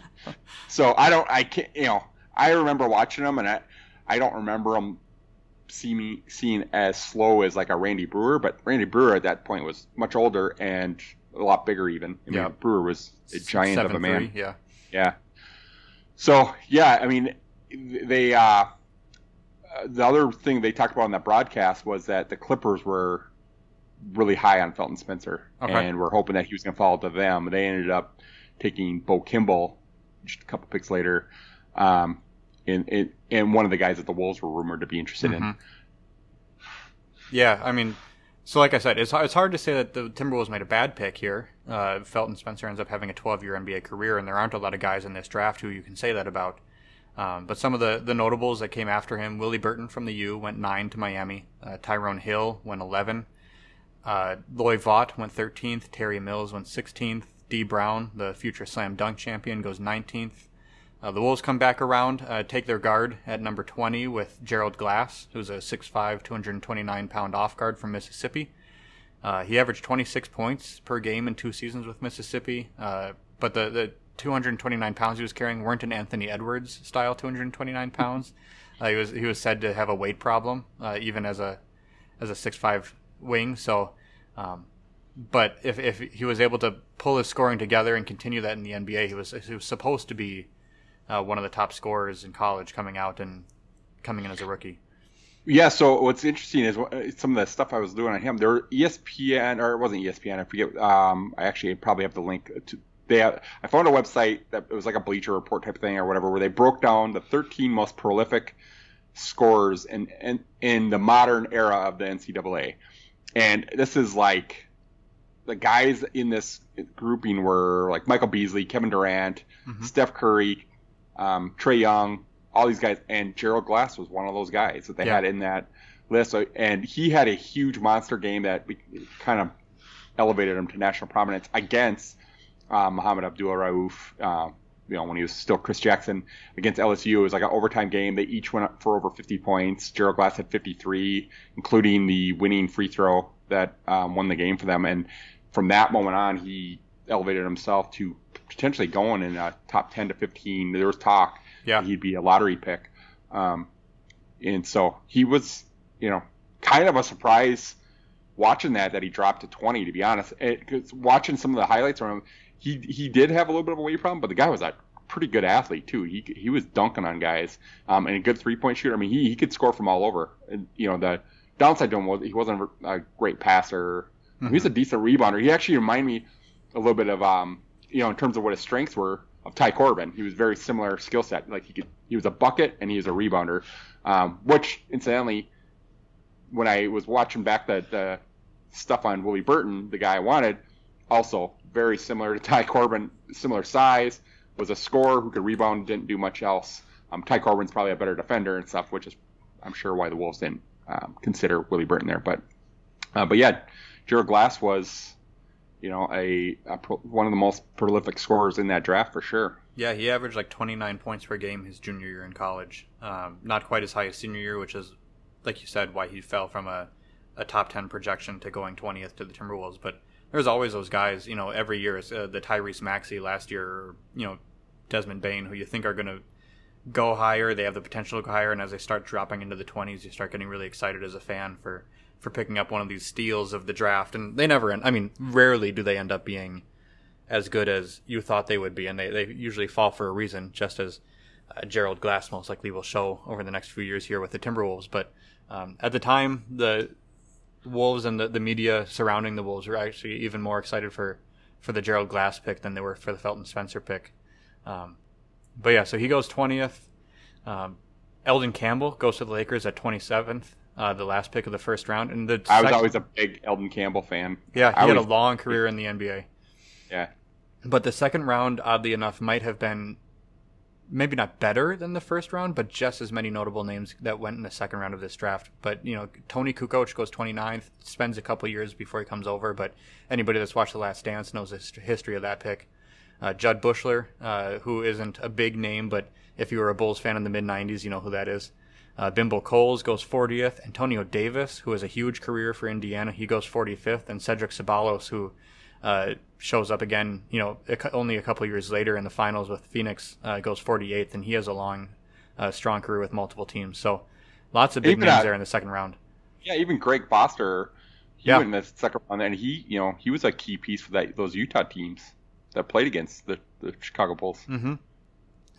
so I don't, I can't, you know, I remember watching him, and I, I don't remember him see me seeing as slow as like a Randy Breuer, but Randy Breuer at that point was much older and a lot bigger even. I mean, yeah. Breuer was a giant Seven, of a man. Three, yeah. Yeah. So yeah, I mean, they. uh the other thing they talked about in that broadcast was that the Clippers were really high on Felton Spencer, okay. and we're hoping that he was going to fall to them. They ended up taking Bo Kimble just a couple picks later, um, and, and, and one of the guys that the Wolves were rumored to be interested mm-hmm. in. Yeah, I mean, So, like I said, it's it's hard to say that the Timberwolves made a bad pick here. Uh, Felton Spencer ends up having a 12-year NBA career, and there aren't a lot of guys in this draft who you can say that about. Um, but some of the, the notables that came after him, Willie Burton from the U went nine to Miami. Uh, Tyrone Hill went 11. Uh, Loy Vaught went 13th. Terry Mills went 16th. Dee Brown, the future slam dunk champion, goes 19th. Uh, the Wolves come back around, uh, take their guard at number 20 with Gerald Glass, who's a 6'5", 229 pound off guard from Mississippi. Uh, he averaged 26 points per game in two seasons with Mississippi, uh, but the, the 229 pounds he was carrying weren't an Anthony Edwards style 229 pounds. Uh, he was he was said to have a weight problem, uh, even as a as a 6'5 wing. So, um, but if if he was able to pull his scoring together and continue that in the NBA, he was he was supposed to be uh, one of the top scorers in college coming out and coming in as a rookie. Yeah, so what's interesting is some of the stuff I was doing on him. There, ESPN or it wasn't ESPN. I forget. Um, I actually probably have the link to. They have, I found a website that it was like a Bleacher Report type thing or whatever, where they broke down the 13 most prolific scorers in in, in the modern era of the NCAA, and this is like the guys in this grouping were like Michael Beasley, Kevin Durant, mm-hmm. Steph Curry, um, Trae Young, all these guys, and Gerald Glass was one of those guys that they yeah. had in that list. So, and he had a huge monster game that kind of elevated him to national prominence against uh, Mohamed Abdul Rauf. Uh, you know, when he was still Chris Jackson against LSU, it was like an overtime game. They each went up for over 50 points. Gerald Glass had 53, including the winning free throw that um, won the game for them. And from that moment on, he elevated himself to potentially going in a top 10 to 15. There was talk yeah. he'd be a lottery pick. Um, and so he was, you know, kind of a surprise watching that, that he dropped to 20, to be honest. Because watching some of the highlights from him, he, he did have a little bit of a weight problem, but the guy was a pretty good athlete, too. He, he was dunking on guys um, and a good three point shooter. I mean, he, he could score from all over. And, you know, the downside to him was he wasn't a great passer. Mm-hmm. He's a decent rebounder. He actually reminded me a little bit of, um, you know, in terms of what his strengths were of Ty Corbin. He was very similar skill set. Like he could, he was a bucket and he was a rebounder. Um, which incidentally, when I was watching back the, the stuff on Willie Burton, the guy I wanted, also very similar to Ty Corbin, similar size, was a scorer who could rebound, didn't do much else. Um, Ty Corbin's probably a better defender and stuff, which is I'm sure why the Wolves didn't um, consider Willie Burton there. But uh, but yeah, Gerald Glass was you know, a, a pro, one of the most prolific scorers in that draft for sure. Yeah, he averaged like 29 points per game his junior year in college. Um, not quite as high as senior year, which is, like you said, why he fell from a, a top 10 projection to going 20th to the Timberwolves. But there's always those guys, you know, every year. Uh, the Tyrese Maxey last year, you know, Desmond Bane, who you think are going to go higher. They have the potential to go higher, and as they start dropping into the 20s, you start getting really excited as a fan for for picking up one of these steals of the draft, and they never end. I mean, rarely do they end up being as good as you thought they would be, and they, they usually fall for a reason, just as uh, Gerald Glass most likely will show over the next few years here with the Timberwolves. But um, at the time, the Wolves and the, the media surrounding the Wolves were actually even more excited for, for the Gerald Glass pick than they were for the Felton Spencer pick. Um, but yeah, so he goes 20th. Um, Elden Campbell goes to the Lakers at 27th uh, the last pick of the first round. And the I was always a big Elden Campbell fan. Yeah, he I had a long career in the NBA. Yeah, but the second round, oddly enough, might have been maybe not better than the first round, but just as many notable names that went in the second round of this draft. But, you know, Toni Kukoc goes 29th, spends a couple years before he comes over, but anybody that's watched The Last Dance knows the history of that pick. Uh, Jud Buechler, uh, who isn't a big name, but if you were a Bulls fan in the mid 90s, you know who that is. Uh, Bimbo Coles goes 40th. Antonio Davis, who has a huge career for Indiana, he goes 45th. And Cedric Ceballos, who uh, shows up again, you know, only a couple years later in the finals with Phoenix, uh, goes 48th, and he has a long, uh, strong career with multiple teams. So lots of big even names there in the second round. Yeah, even Greg Foster, he yeah. went in the second round, and he, you know, he was a key piece for that those Utah teams that played against the, the Chicago Bulls. Mm-hmm.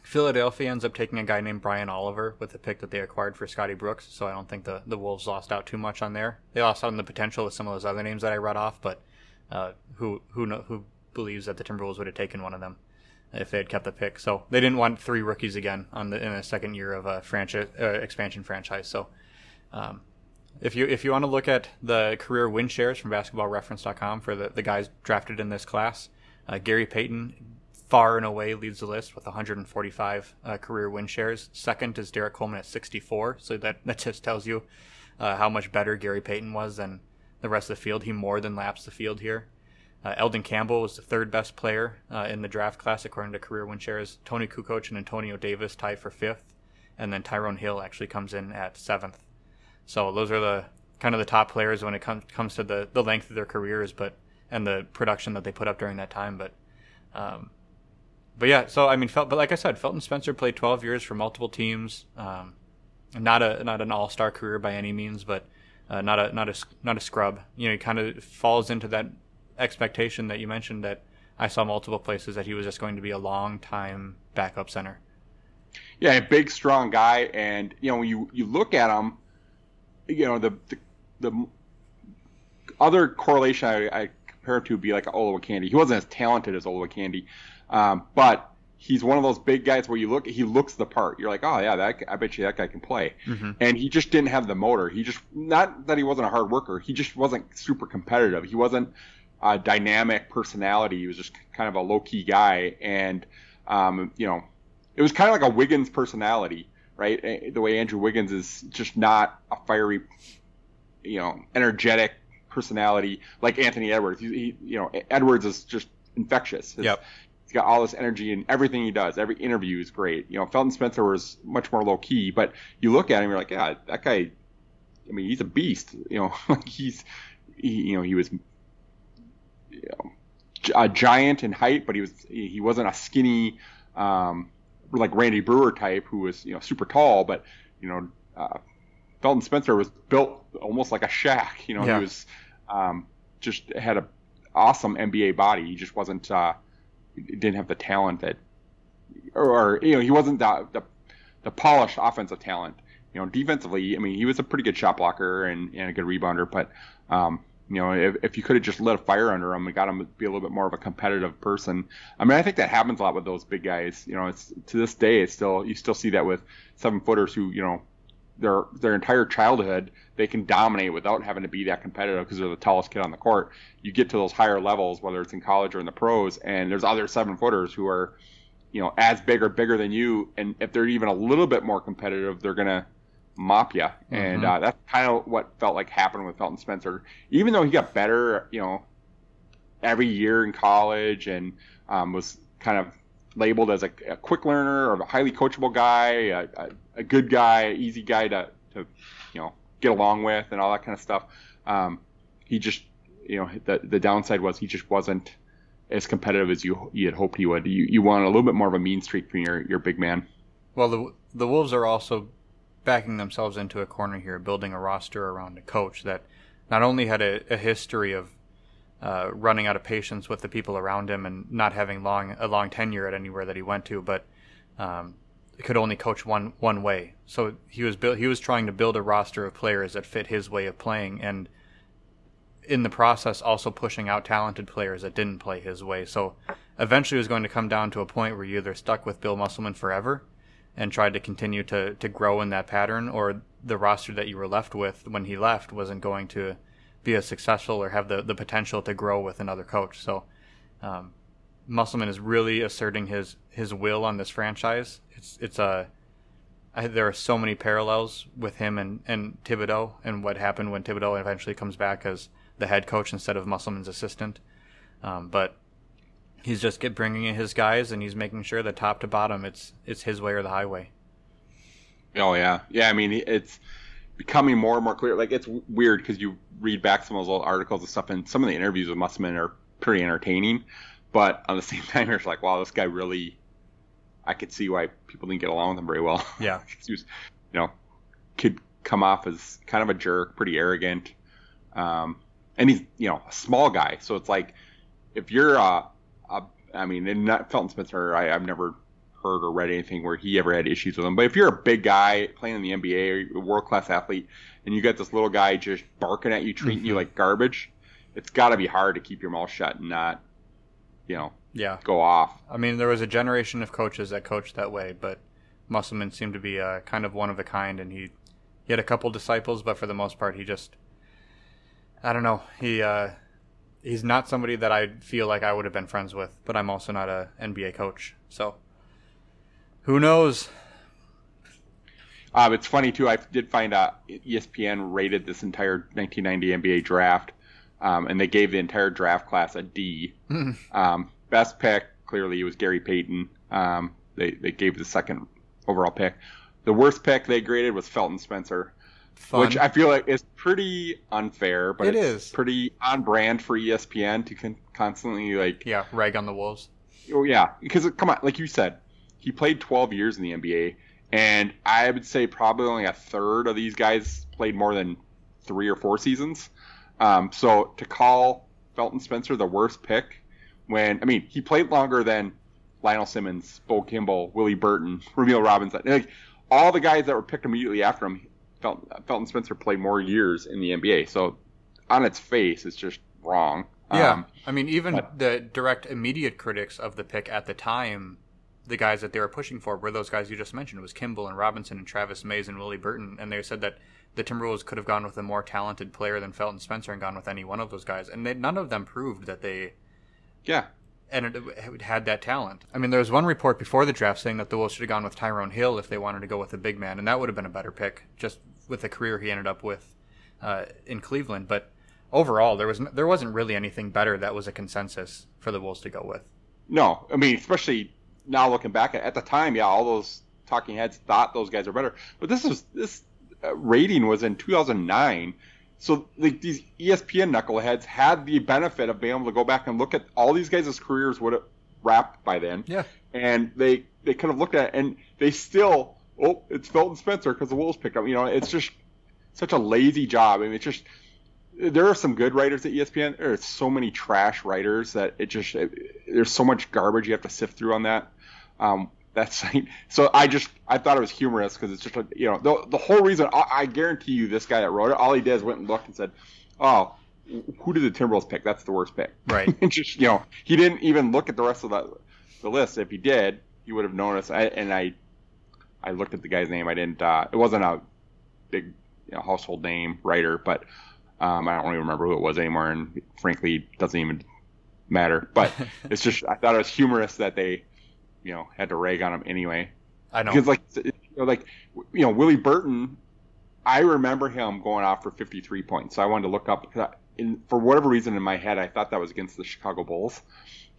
Philadelphia ends up taking a guy named Brian Oliver with the pick that they acquired for Scotty Brooks, so I don't think the, the Wolves lost out too much on there. They lost out on the potential with some of those other names that I read off, but uh, who who know, who believes that the Timberwolves would have taken one of them if they had kept the pick? So they didn't want three rookies again on the in the second year of a franchise uh, expansion franchise. So um, if you if you want to look at the career win shares from basketballreference.com for the, the guys drafted in this class, uh, Gary Payton far and away leads the list with 145 uh, career win shares. Second is Derrick Coleman at 64. So that, that just tells you uh, how much better Gary Payton was than the rest of the field. He more than laps the field here. Uh, Elden Campbell was the third best player uh, in the draft class according to career win shares. Toni Kukoc and Antonio Davis tie for fifth, and then Tyrone Hill actually comes in at seventh. So those are the kind of the top players when it com- comes to the, the length of their careers, but and the production that they put up during that time. But um, but yeah, so I mean, Fel- but like I said, Felton Spencer played 12 years for multiple teams. Um, not a not an all star career by any means, but uh, not a not a not a scrub. You know, he kind of falls into that expectation that you mentioned that I saw multiple places that he was just going to be a long time backup center. Yeah, a big, strong guy, and you know, you you look at him, you know, the the, the other correlation I, I compare it to would be like Kandi. He wasn't as talented as Olowokandi, um, but he's one of those big guys where you look, he looks the part. You're like, oh yeah, that I bet you that guy can play. Mm-hmm. And he just didn't have the motor. He just not that he wasn't a hard worker. He just wasn't super competitive. He wasn't a dynamic personality. He was just kind of a low key guy. And um, you know, it was kind of like a Wiggins personality, right? The way Andrew Wiggins is just not a fiery, you know, energetic personality like Anthony Edwards. He, he you know, Edwards is just infectious. His, yep. He's got all this energy and everything he does. Every interview is great. You know, Felton Spencer was much more low key, but you look at him, you're like, yeah, that guy. I mean, he's a beast. You know, like he's, he, you know, he was, you know, a giant in height, but he was he wasn't a skinny, um, like Randy Breuer type who was you know super tall, but you know, uh, Felton Spencer was built almost like a Shaq. You know, yeah. he was um, just had a awesome NBA body. He just wasn't. Uh, didn't have the talent that, or, or you know, he wasn't the, the, the polished offensive talent. You know, defensively, I mean, he was a pretty good shot blocker and, and a good rebounder, but um, you know, if, if you could have just lit a fire under him and got him to be a little bit more of a competitive person. I mean, I think that happens a lot with those big guys. You know, it's to this day, it's still you still see that with seven footers who you know their their entire childhood they can dominate without having to be that competitive because they're the tallest kid on the court. You get to those higher levels, whether it's in college or in the pros, and there's other seven footers who are, you know, as big or bigger than you, and if they're even a little bit more competitive, they're gonna mop you. Mm-hmm. And uh, that's kind of what felt like happened with Felton Spencer. Even though he got better, you know, every year in college and um, was kind of labeled as a, a, quick learner or a highly coachable guy, a, a, a good guy, easy guy to, to you know get along with and all that kind of stuff. Um, he just, you know, the the downside was he just wasn't as competitive as you you had hoped he would. You you want a little bit more of a mean streak from your your big man. Well, the the Wolves are also backing themselves into a corner here, building a roster around a coach that not only had a, a history of uh, running out of patience with the people around him and not having long a long tenure at anywhere that he went to, but um, could only coach one one way. So he was built. He was trying to build a roster of players that fit his way of playing, and in the process, also pushing out talented players that didn't play his way. So eventually, it was going to come down to a point where you either stuck with Bill Musselman forever and tried to continue to to grow in that pattern, or the roster that you were left with when he left wasn't going to be as successful or have the the potential to grow with another coach. So. Um, Musselman is really asserting his his will on this franchise. It's it's a I, there are so many parallels with him and, and Thibodeau and what happened when Thibodeau eventually comes back as the head coach instead of Musselman's assistant. Um, but he's just get bringing in his guys and he's making sure that top to bottom it's it's his way or the highway. Oh yeah, yeah. I mean it's becoming more and more clear. Like it's weird because you read back some of those old articles and stuff, and some of the interviews with Musselman are pretty entertaining. But on the same time, you're like, wow, this guy really. I could see why people didn't get along with him very well. Yeah. he was, you know, could come off as kind of a jerk, pretty arrogant. Um, and he's, you know, a small guy. So it's like, if you're, uh, a, I mean, and not Felton Spencer, I, I've never heard or read anything where he ever had issues with him. But if you're a big guy playing in the NBA, or a world class athlete, and you got this little guy just barking at you, treating mm-hmm. you like garbage, it's got to be hard to keep your mouth shut and not you know, yeah, go off. I mean, there was a generation of coaches that coached that way, but Musselman seemed to be uh, kind of one of a kind, and he he had a couple disciples, but for the most part, he just I don't know. He uh, he's not somebody that I feel like I would have been friends with, but I'm also not a NBA coach, so who knows? Um, it's funny too. I did find out ESPN rated this entire 1990 NBA draft, um, and they gave the entire draft class a D. um, best pick clearly it was Gary Payton. Um, they they gave the second overall pick. The worst pick they graded was Felton Spencer, Fun. which I feel like is pretty unfair, but it it's is. pretty on brand for ESPN to con- constantly like yeah rag on the Wolves. Oh yeah, because come on, like you said, he played 12 years in the NBA, and I would say probably only a third of these guys played more than three or four seasons. Um, so to call Felton Spencer the worst pick, when I mean he played longer than Lionel Simmons, Bo Kimble, Willie Burton, Rumeal Robinson, like all the guys that were picked immediately after him. Felton, Felton Spencer played more years in the NBA, so on its face, it's just wrong. Yeah, um, I mean, even but, the direct immediate critics of the pick at the time the guys that they were pushing for were those guys you just mentioned. It was Kimble and Robinson and Travis Mays and Willie Burton, and they said that the Timberwolves could have gone with a more talented player than Felton Spencer and gone with any one of those guys, and they, none of them proved that they, yeah, and it, it, had that talent. I mean, there was one report before the draft saying that the Wolves should have gone with Tyrone Hill if they wanted to go with a big man, and that would have been a better pick, just with the career he ended up with uh, in Cleveland. But overall, there was there wasn't really anything better that was a consensus for the Wolves to go with. No, I mean, especially now looking back at, at the time, yeah, all those talking heads thought those guys are better. But this was this uh, rating was in 2009. So like these ESPN knuckleheads had the benefit of being able to go back and look at all these guys' careers would have wrapped by then. Yeah. And they they kind of looked at it and they still oh it's Felton Spencer because the Wolves picked up. You know it's just such a lazy job. I mean it's just there are some good writers at ESPN. There are so many trash writers that it just it, there's so much garbage you have to sift through on that. Um, that site. So I just I thought it was humorous because it's just a, you know the the whole reason I, I, guarantee you this guy that wrote it all he did is went and looked and said, oh. Who did the Timberwolves pick? That's the worst pick. Right. just you know, he didn't even look at the rest of the, the list. If he did, he would have noticed. I, and I, I looked at the guy's name. I didn't. Uh, it wasn't a big you know, household name writer, but um, I don't really remember who it was anymore, and frankly, doesn't even matter. But it's just I thought it was humorous that they, you know, had to rag on him anyway. I know because like you know, like you know Willie Burton, I remember him going off for 53 points. So I wanted to look up. In, for whatever reason in my head, I thought that was against the Chicago Bulls,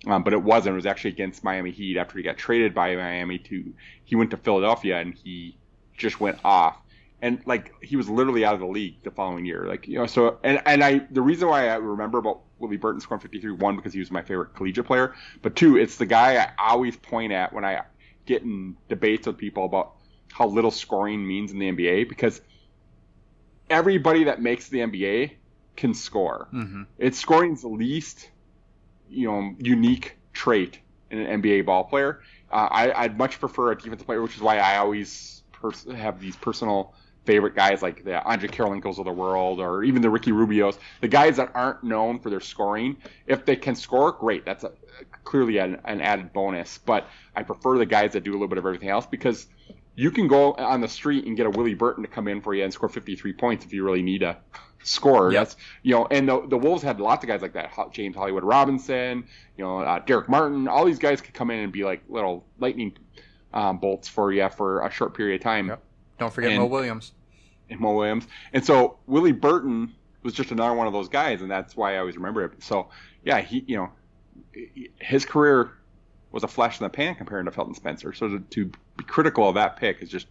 um, but it wasn't. It was actually against Miami Heat after he got traded by Miami to. He went to Philadelphia and he just went off and like he was literally out of the league the following year. Like you know, so and and I the reason why I remember about Willie Burton scoring 53 one because he was my favorite collegiate player, but two, it's the guy I always point at when I get in debates with people about how little scoring means in the NBA because everybody that makes the NBA can score. Mm-hmm. It's scoring's the least you know unique trait in an NBA ball player. Uh, I, I'd much prefer a defensive player, which is why I always have these personal favorite guys like the Andre Kirilenkos of the world or even the Ricky Rubios, the guys that aren't known for their scoring, if they can score, great. That's a, clearly an, an, added bonus. But I prefer the guys that do a little bit of everything else because you can go on the street and get a Willie Burton to come in for you and score 53 points if you really need a score. Yep. That's you know, and the the Wolves had lots of guys like that. James Hollywood Robinson, you know, uh, Darrick Martin. All these guys could come in and be like little lightning um, bolts for you for a short period of time. Yep don't forget and, Mo Williams. And Mo Williams. And so Willie Burton was just another one of those guys, and that's why I always remember it. So yeah, he you know his career was a flash in the pan compared to Felton Spencer. So to, to be critical of that pick is just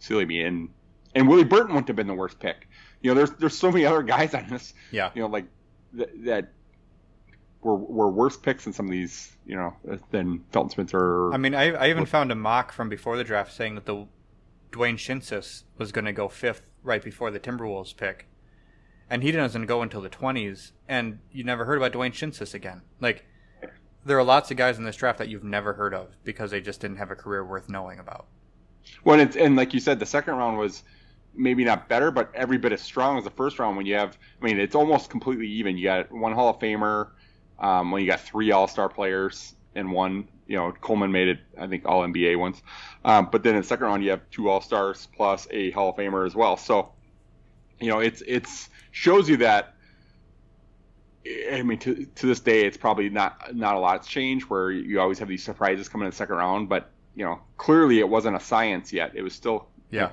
silly me. And and Willie Burton wouldn't have been the worst pick. You know, there's there's so many other guys on this. Yeah. You know, like th- that were were worse picks than some of these. You know, than Felton Spencer. I mean, I I even found a mock from before the draft saying that the Dwayne Schintzius was going to go fifth right before the Timberwolves pick, and he doesn't go until the twenties. And you never heard about Dwayne Schintzius again. Like there are lots of guys in this draft that you've never heard of because they just didn't have a career worth knowing about. Well, it's, and like you said, the second round was maybe not better, but every bit as strong as the first round. When you have, I mean, it's almost completely even. You got one Hall of Famer, um, when you got three All Star players and one you know, Coleman made it, I think, All NBA once. Um, but then in the second round, you have two All Stars plus a Hall of Famer as well. So you know, it's it's shows you that. I mean, to to this day, it's probably not not a lot's changed. Where you always have these surprises coming in the second round, but you know, clearly it wasn't a science yet. It was still yeah,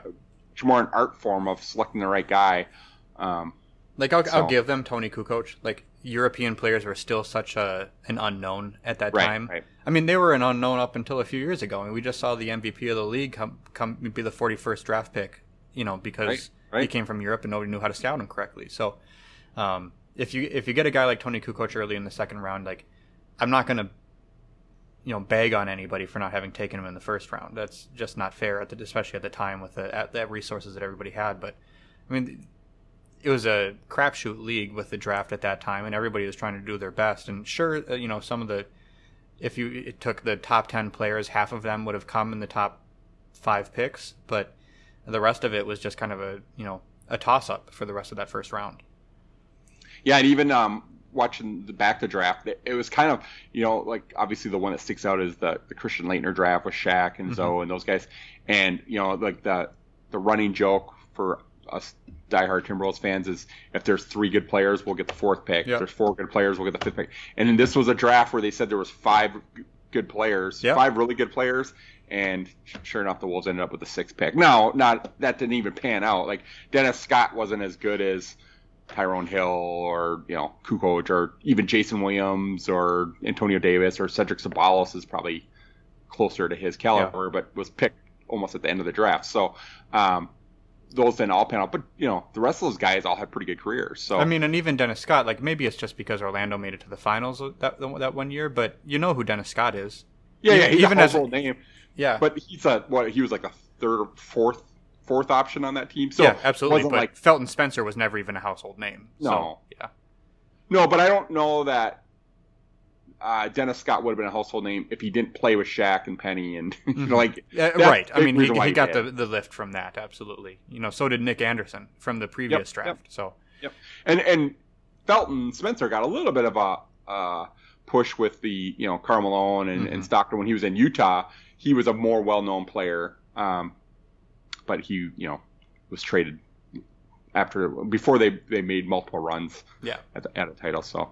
much more an art form of selecting the right guy. Um, like I'll, so. I'll give them Toni Kukoc. Like European players were still such a an unknown at that right, time. Right. I mean, they were an unknown up until a few years ago. I mean, we just saw the MVP of the league come come be the 41st draft pick. You know, because right. he came from Europe and nobody knew how to scout him correctly. So, um, if you if you get a guy like Toni Kukoc early in the second round, like I'm not gonna you know bag on anybody for not having taken him in the first round. That's just not fair, at the, especially at the time with the, at the resources that everybody had. But I mean, it was a crapshoot league with the draft at that time, and everybody was trying to do their best. And sure, uh, you know, some of the if you took the top ten players, half of them would have come in the top five picks, but the rest of it was just kind of a you know a toss up for the rest of that first round. Yeah, and even um, watching the back the draft, it, was kind of you know like obviously the one that sticks out is the the Christian Laettner draft with Shaq and mm-hmm. Zo and those guys, and you know like the the running joke for us diehard Timberwolves fans is if there's three good players, we'll get the fourth pick. Yep. If there's four good players, we'll get the fifth pick. And then this was a draft where they said there was five good players, yep. five really good players, and sure enough, the Wolves ended up with the sixth pick. No, not that didn't even pan out. Like Dennis Scott wasn't as good as Tyrone Hill or you know Kukoc or even Jayson Williams or Antonio Davis or Cedric Ceballos is probably closer to his caliber, yeah. but was picked almost at the end of the draft. So um, those didn't all pan out, but you know the rest of those guys all had pretty good careers. So I mean, and even Dennis Scott, like maybe it's just because Orlando made it to the finals that that one year, but you know who Dennis Scott is. Yeah, yeah, even as a name. Yeah, but he's a what? He was like a third or fourth fourth option on that team. So yeah, absolutely. But like, Felton Spencer was never even a household name. No, so, yeah, no, but I don't know that uh, Dennis Scott would have been a household name if he didn't play with Shaq and Penny and you know, mm-hmm. like uh, right. I mean, he, he got the, the lift from that absolutely. You know, so did Nick Anderson from the previous yep, draft. Yep. So yep, and and Felton Spencer got a little bit of a uh, push with the you know Karl Malone and, mm-hmm. and Stockton when he was in Utah. He was a more well known player. Um, but he, you know, was traded after before they they made multiple runs. Yeah. At, the, at a title, so.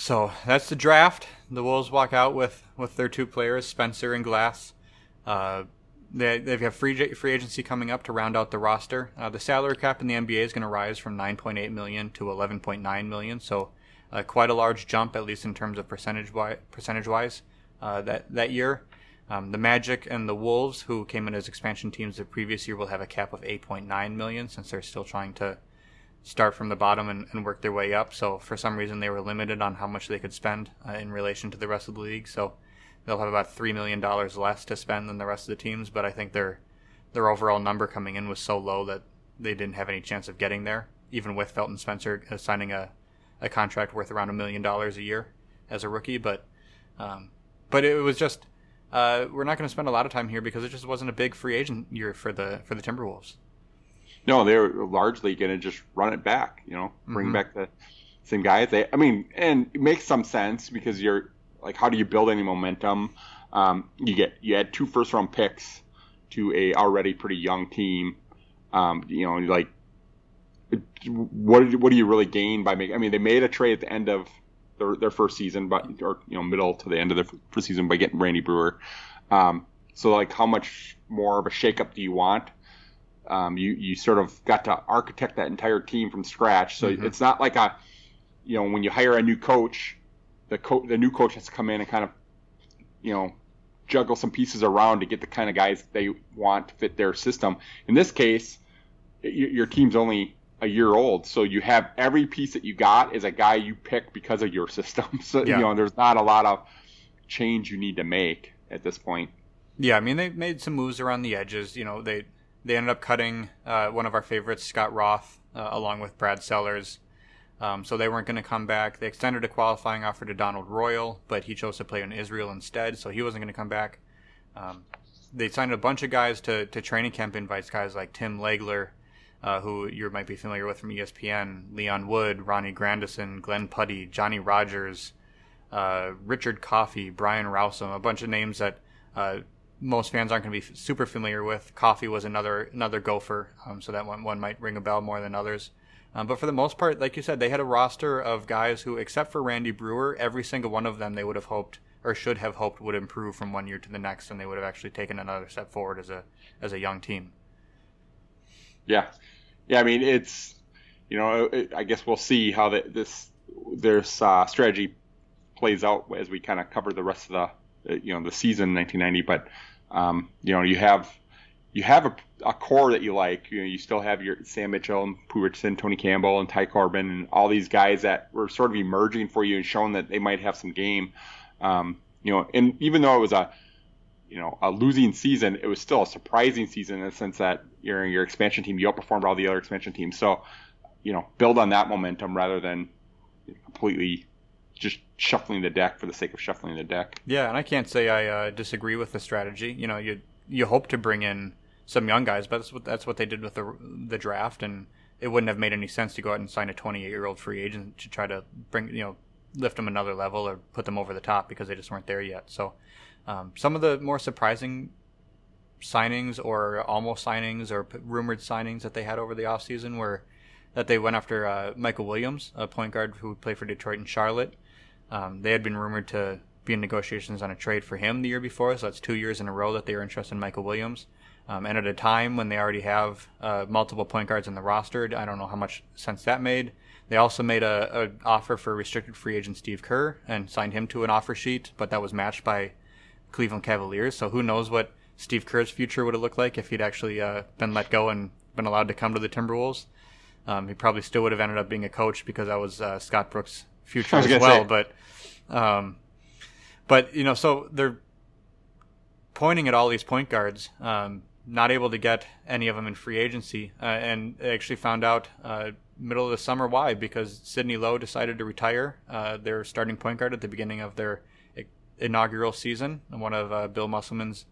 So that's the draft. The Wolves walk out with with their two players, Spencer and Glass. Uh, they they have got free free agency coming up to round out the roster. Uh, the salary cap in the NBA is going to rise from 9.8 million to 11.9 million. So uh, quite a large jump, at least in terms of percentage wise, percentage wise, uh, that that year. Um, the Magic and the Wolves, who came in as expansion teams the previous year, will have a cap of 8.9 million since they're still trying to start from the bottom and, and work their way up. So for some reason, they were limited on how much they could spend uh, in relation to the rest of the league. So they'll have about three million dollars less to spend than the rest of the teams. But I think their their overall number coming in was so low that they didn't have any chance of getting there, even with Felton Spencer uh, signing a a contract worth around a million dollars a year as a rookie. But um, but it was just uh, we're not going to spend a lot of time here because it just wasn't a big free agent year for the for the Timberwolves. No, they're largely going to just run it back. You know, bring mm-hmm. back the same guys. They, I mean, and it makes some sense because you're like, how do you build any momentum? Um, you get you add two first round picks to a already pretty young team. Um, you know, like what what do you really gain by making? I mean, they made a trade at the end of their, their first season, but or you know middle to the end of the first season by getting Randy Breuer. Um, so like, how much more of a shakeup do you want? Um, you you sort of got to architect that entire team from scratch. So mm-hmm. it's not like a you know when you hire a new coach, the co- the new coach has to come in and kind of you know juggle some pieces around to get the kind of guys they want to fit their system. In this case, your team's only a year old. So you have every piece that you got is a guy you picked because of your system. So yeah. you know, there's not a lot of change you need to make at this point. Yeah, I mean they made some moves around the edges. You know, they they ended up cutting uh, one of our favorites, Scott Roth, uh, along with Brad Sellers. Um, so they weren't going to come back. They extended a qualifying offer to Donald Royal, but he chose to play in Israel instead, so he wasn't going to come back. Um, they signed a bunch of guys to, to training camp invites, guys like Tim Legler, uh, who you might be familiar with from ESPN, Leon Wood, Ronnie Grandison, Glenn Putty, Johnny Rogers, uh, Richard Coffey, Brian Rowsom, a bunch of names that uh, most fans aren't going to be super familiar with. Coffey was another another gopher, um, so that one one might ring a bell more than others. Um, but for the most part, like you said, they had a roster of guys who, except for Randy Breuer, every single one of them they would have hoped or should have hoped would improve from one year to the next, and they would have actually taken another step forward as a as a young team. Yeah, yeah. I mean, it's you know, I guess we'll see how the, this this uh, strategy plays out as we kind of cover the rest of the you know the season 1990. But um, you know, you have you have a, a, core that you like. You know, you still have your Sam Mitchell and Pooh Richardson, Tony Campbell, and Ty Corbin, and all these guys that were sort of emerging for you and showing that they might have some game. Um, you know, and even though it was a you know a losing season, it was still a surprising season in the sense that your your expansion team you outperformed all the other expansion teams. So you know, build on that momentum rather than completely just shuffling the deck for the sake of shuffling the deck. Yeah, and I can't say I uh, disagree with the strategy. You know, you you hope to bring in some young guys, but that's what that's what they did with the the draft, and it wouldn't have made any sense to go out and sign a 28 year old free agent to try to bring you know lift them another level or put them over the top because they just weren't there yet. So um, some of the more surprising signings or almost signings or rumored signings that they had over the offseason were that they went after uh, Michael Williams, a point guard who played for Detroit and Charlotte. Um, they had been rumored to be in negotiations on a trade for him the year before, so that's two years in a row that they were interested in Michael Williams. Um, and at a time when they already have uh, multiple point guards in the roster, I don't know how much sense that made. They also made a, a, offer for restricted free agent Steve Kerr and signed him to an offer sheet, but that was matched by Cleveland Cavaliers. So who knows what Steve Kerr's future would have looked like if he'd actually uh, been let go and been allowed to come to the Timberwolves. Um, he probably still would have ended up being a coach because that was uh, Scott Brooks' future as well. Say. But, um, but you know, so they're pointing at all these point guards, um, not able to get any of them in free agency, uh, and they actually found out uh, middle of the summer why because Sidney Lowe decided to retire. Uh, their starting point guard at the beginning of their inaugural season, and one of uh, Bill Musselman's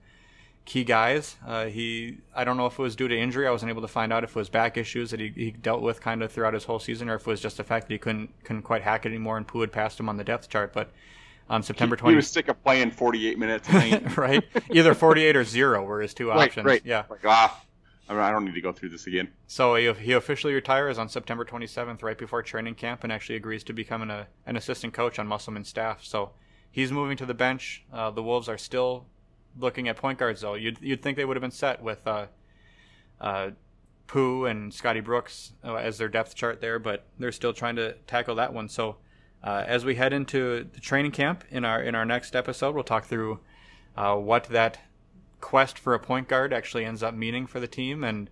key guys. Uh, he, I don't know if it was due to injury. I wasn't able to find out if it was back issues that he, he dealt with kind of throughout his whole season, or if it was just the fact that he couldn't couldn't quite hack it anymore, and Pooh had passed him on the depth chart. But on September 20, he was sick of playing 48 minutes. right, either 48 or zero were his two right, options. Right. Yeah. Like, ah, I don't need to go through this again. So he, he officially retires on September 27th, right before training camp, and actually agrees to become an, an assistant coach on Musselman's staff. So he's moving to the bench. Uh, the Wolves are still looking at point guards, though, you'd you'd think they would have been set with uh, uh, Pooh and Scotty Brooks uh, as their depth chart there, but they're still trying to tackle that one. So uh, as we head into the training camp in our in our next episode, we'll talk through uh, what that quest for a point guard actually ends up meaning for the team and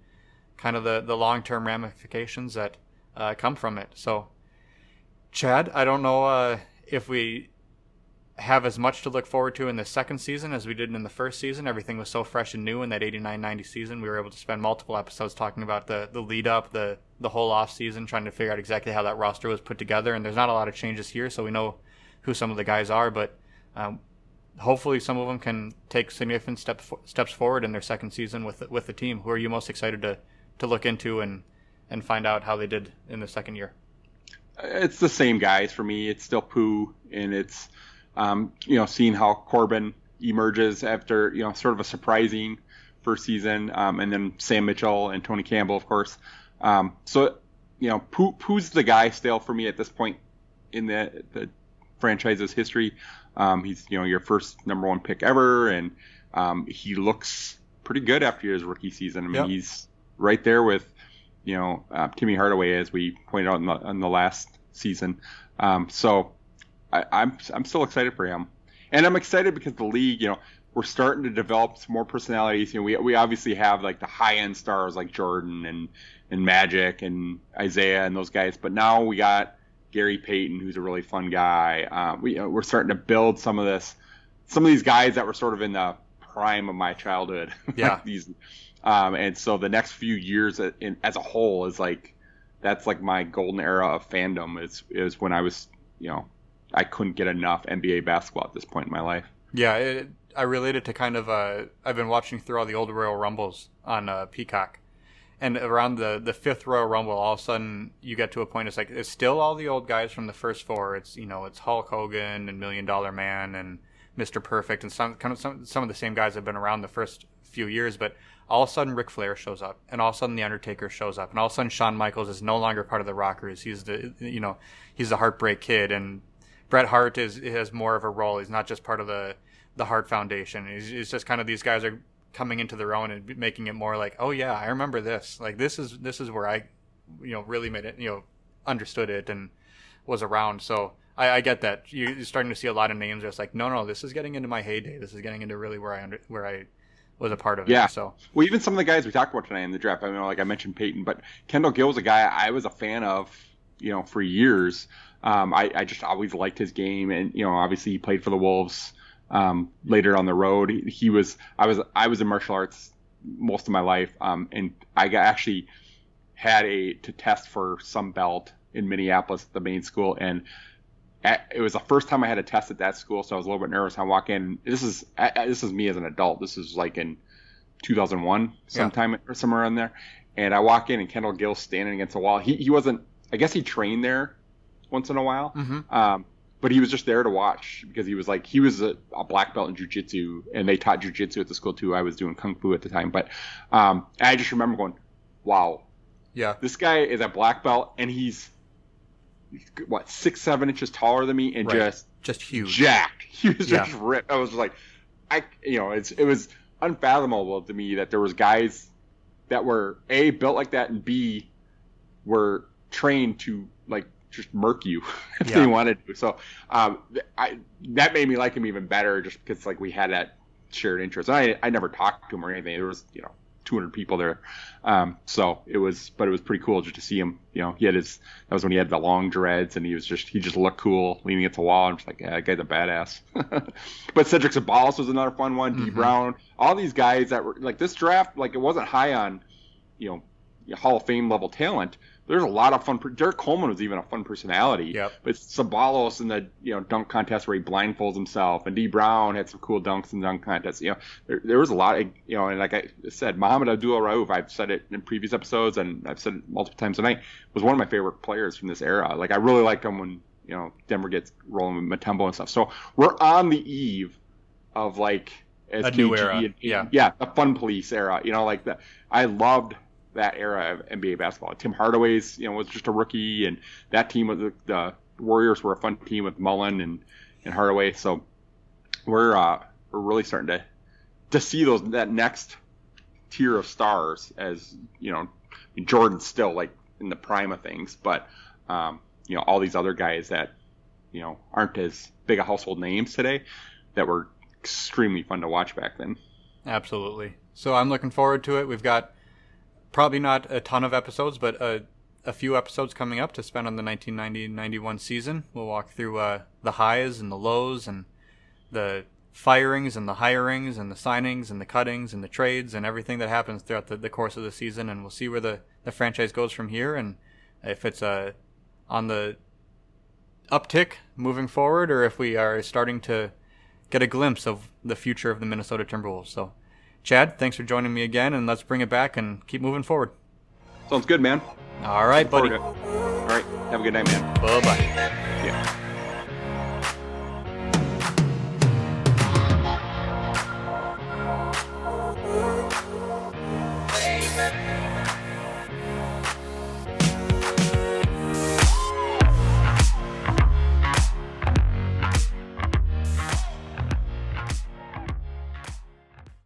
kind of the the long term ramifications that uh, come from it. So, Chad, I don't know if we have as much to look forward to in the second season as we did in the first season. Everything was so fresh and new in that 89-90 season. We were able to spend multiple episodes talking about the, the lead up, the the whole off season, trying to figure out exactly how that roster was put together. And there's not a lot of changes here, so we know who some of the guys are, but um, hopefully some of them can take significant step, steps forward in their second season with with the team. Who are you most excited to to look into and and find out how they did in the second year? It's the same guys for me. It's still Pooh, and it's um, you know, seeing how Corbin emerges after you know sort of a surprising first season, um, and then Sam Mitchell and Tony Campbell, of course. Um, so you know, who's the guy still for me at this point in the the franchise's history. Um, he's you know your first number one pick ever, and um, he looks pretty good after his rookie season. I mean, yep. he's right there with you know uh, Timmy Hardaway, as we pointed out in the, in the last season. Um, so I, am I'm, I'm still excited for him, and I'm excited because the league, you know, we're starting to develop some more personalities. You know, we we obviously have like the high end stars like Jordan and and Magic and Isiah and those guys, but now we got Gary Payton, who's a really fun guy. Um, we know, we're starting to build some of this, some of these guys that were sort of in the prime of my childhood. Yeah. these, um, and so the next few years in, as a whole is like that's like my golden era of fandom. Is is when I was you know I couldn't get enough NBA basketball at this point in my life. Yeah, it, I related to kind of uh, I've been watching through all the old Royal Rumbles on uh, Peacock, and around the the fifth Royal Rumble, all of a sudden you get to a point. It's like it's still all the old guys from the first four. It's you know it's Hulk Hogan and Million Dollar Man and Mr. Perfect and some kind of some some of the same guys have been around the first few years, but all of a sudden Ric Flair shows up, and all of a sudden the Undertaker shows up, and all of a sudden Shawn Michaels is no longer part of the Rockers. He's the you know he's the Heartbreak Kid, and Bret Hart is has more of a role. He's not just part of the the Hart Foundation. He's, he's just kind of these guys are coming into their own and making it more like, oh yeah, I remember this. Like this is this is where I, you know, really made it. You know, understood it and was around. So I, I get that you're starting to see a lot of names. It's like, no, no, this is getting into my heyday. This is getting into really where I under, where I was a part of yeah. it. So well, even some of the guys we talked about tonight in the draft. I mean, like I mentioned Payton, but Kendall Gill was a guy I was a fan of, you know, for years. Um, I, I just always liked his game, and you know, obviously he played for the Wolves um, later on the road. He, he, was I was I was in martial arts most of my life, um, and I got, actually had a to test for some belt in Minneapolis at the main school, and at, it was the first time I had a test at that school, so I was a little bit nervous. I walk in. This is this is me as an adult. This is like in 2001, sometime yeah. or somewhere in there. And I walk in, and Kendall Gill's standing against the wall. He he wasn't. I guess he trained there once in a while. Mm-hmm. Um, but he was just there to watch because he was like he was a, a black belt in jujitsu, and they taught jujitsu at the school too. I was doing kung fu at the time, but um, I just remember going, "Wow, yeah, this guy is a black belt, and he's what six seven inches taller than me, and right. just just huge, jacked. He was yeah. just ripped. I was like, I you know, it's it was unfathomable to me that there was guys that were a built like that, and b were trained to like just murk you if yeah. they wanted to. So um, I, that made me like him even better, just because like we had that shared interest. I I never talked to him or anything. There was you know 200 people there, um, so it was but it was pretty cool just to see him. You know, he had his that was when he had the long dreads and he was just he just looked cool leaning against the wall. I'm just like, yeah, that guy's a badass. but Cedric Ceballos was another fun one. Mm-hmm. Dee Brown, all these guys that were like this draft, like it wasn't high on, you know, Hall of Fame level talent there's a lot of fun. Derrick Coleman was even a fun personality. Yep. But Ceballos in the you know dunk contest where he blindfolds himself, and Dee Brown had some cool dunks in dunk contests. You know, there, there was a lot of you know, and like I said, Mohamed Abdul Rauf. I've said it in previous episodes, and I've said it multiple times tonight. Was one of my favorite players from this era. Like I really liked him when you know Denver gets rolling with Mutombo and stuff. So we're on the eve of like as a new era. And, yeah, yeah, the fun police era. You know, like the I loved that era of NBA basketball. Tim Hardaway's, you know, was just a rookie, and that team was the, the Warriors were a fun team with Mullin and, and Hardaway. So we're uh, we're really starting to to see those that next tier of stars as you know Jordan's still like in the prime of things, but um, you know all these other guys that you know aren't as big a household names today that were extremely fun to watch back then. Absolutely. So I'm looking forward to it. We've got probably not a ton of episodes, but a, a few episodes coming up to spend on the 1990-91 season. We'll walk through uh, the highs and the lows and the firings and the hirings and the signings and the cuttings and the trades and everything that happens throughout the, the course of the season. And we'll see where the, the franchise goes from here and if it's uh, on the uptick moving forward or if we are starting to get a glimpse of the future of the Minnesota Timberwolves. So Chad, thanks for joining me again, and let's bring it back and keep moving forward. Sounds good, man. All right, buddy. All right. Have a good night, man. Bye bye.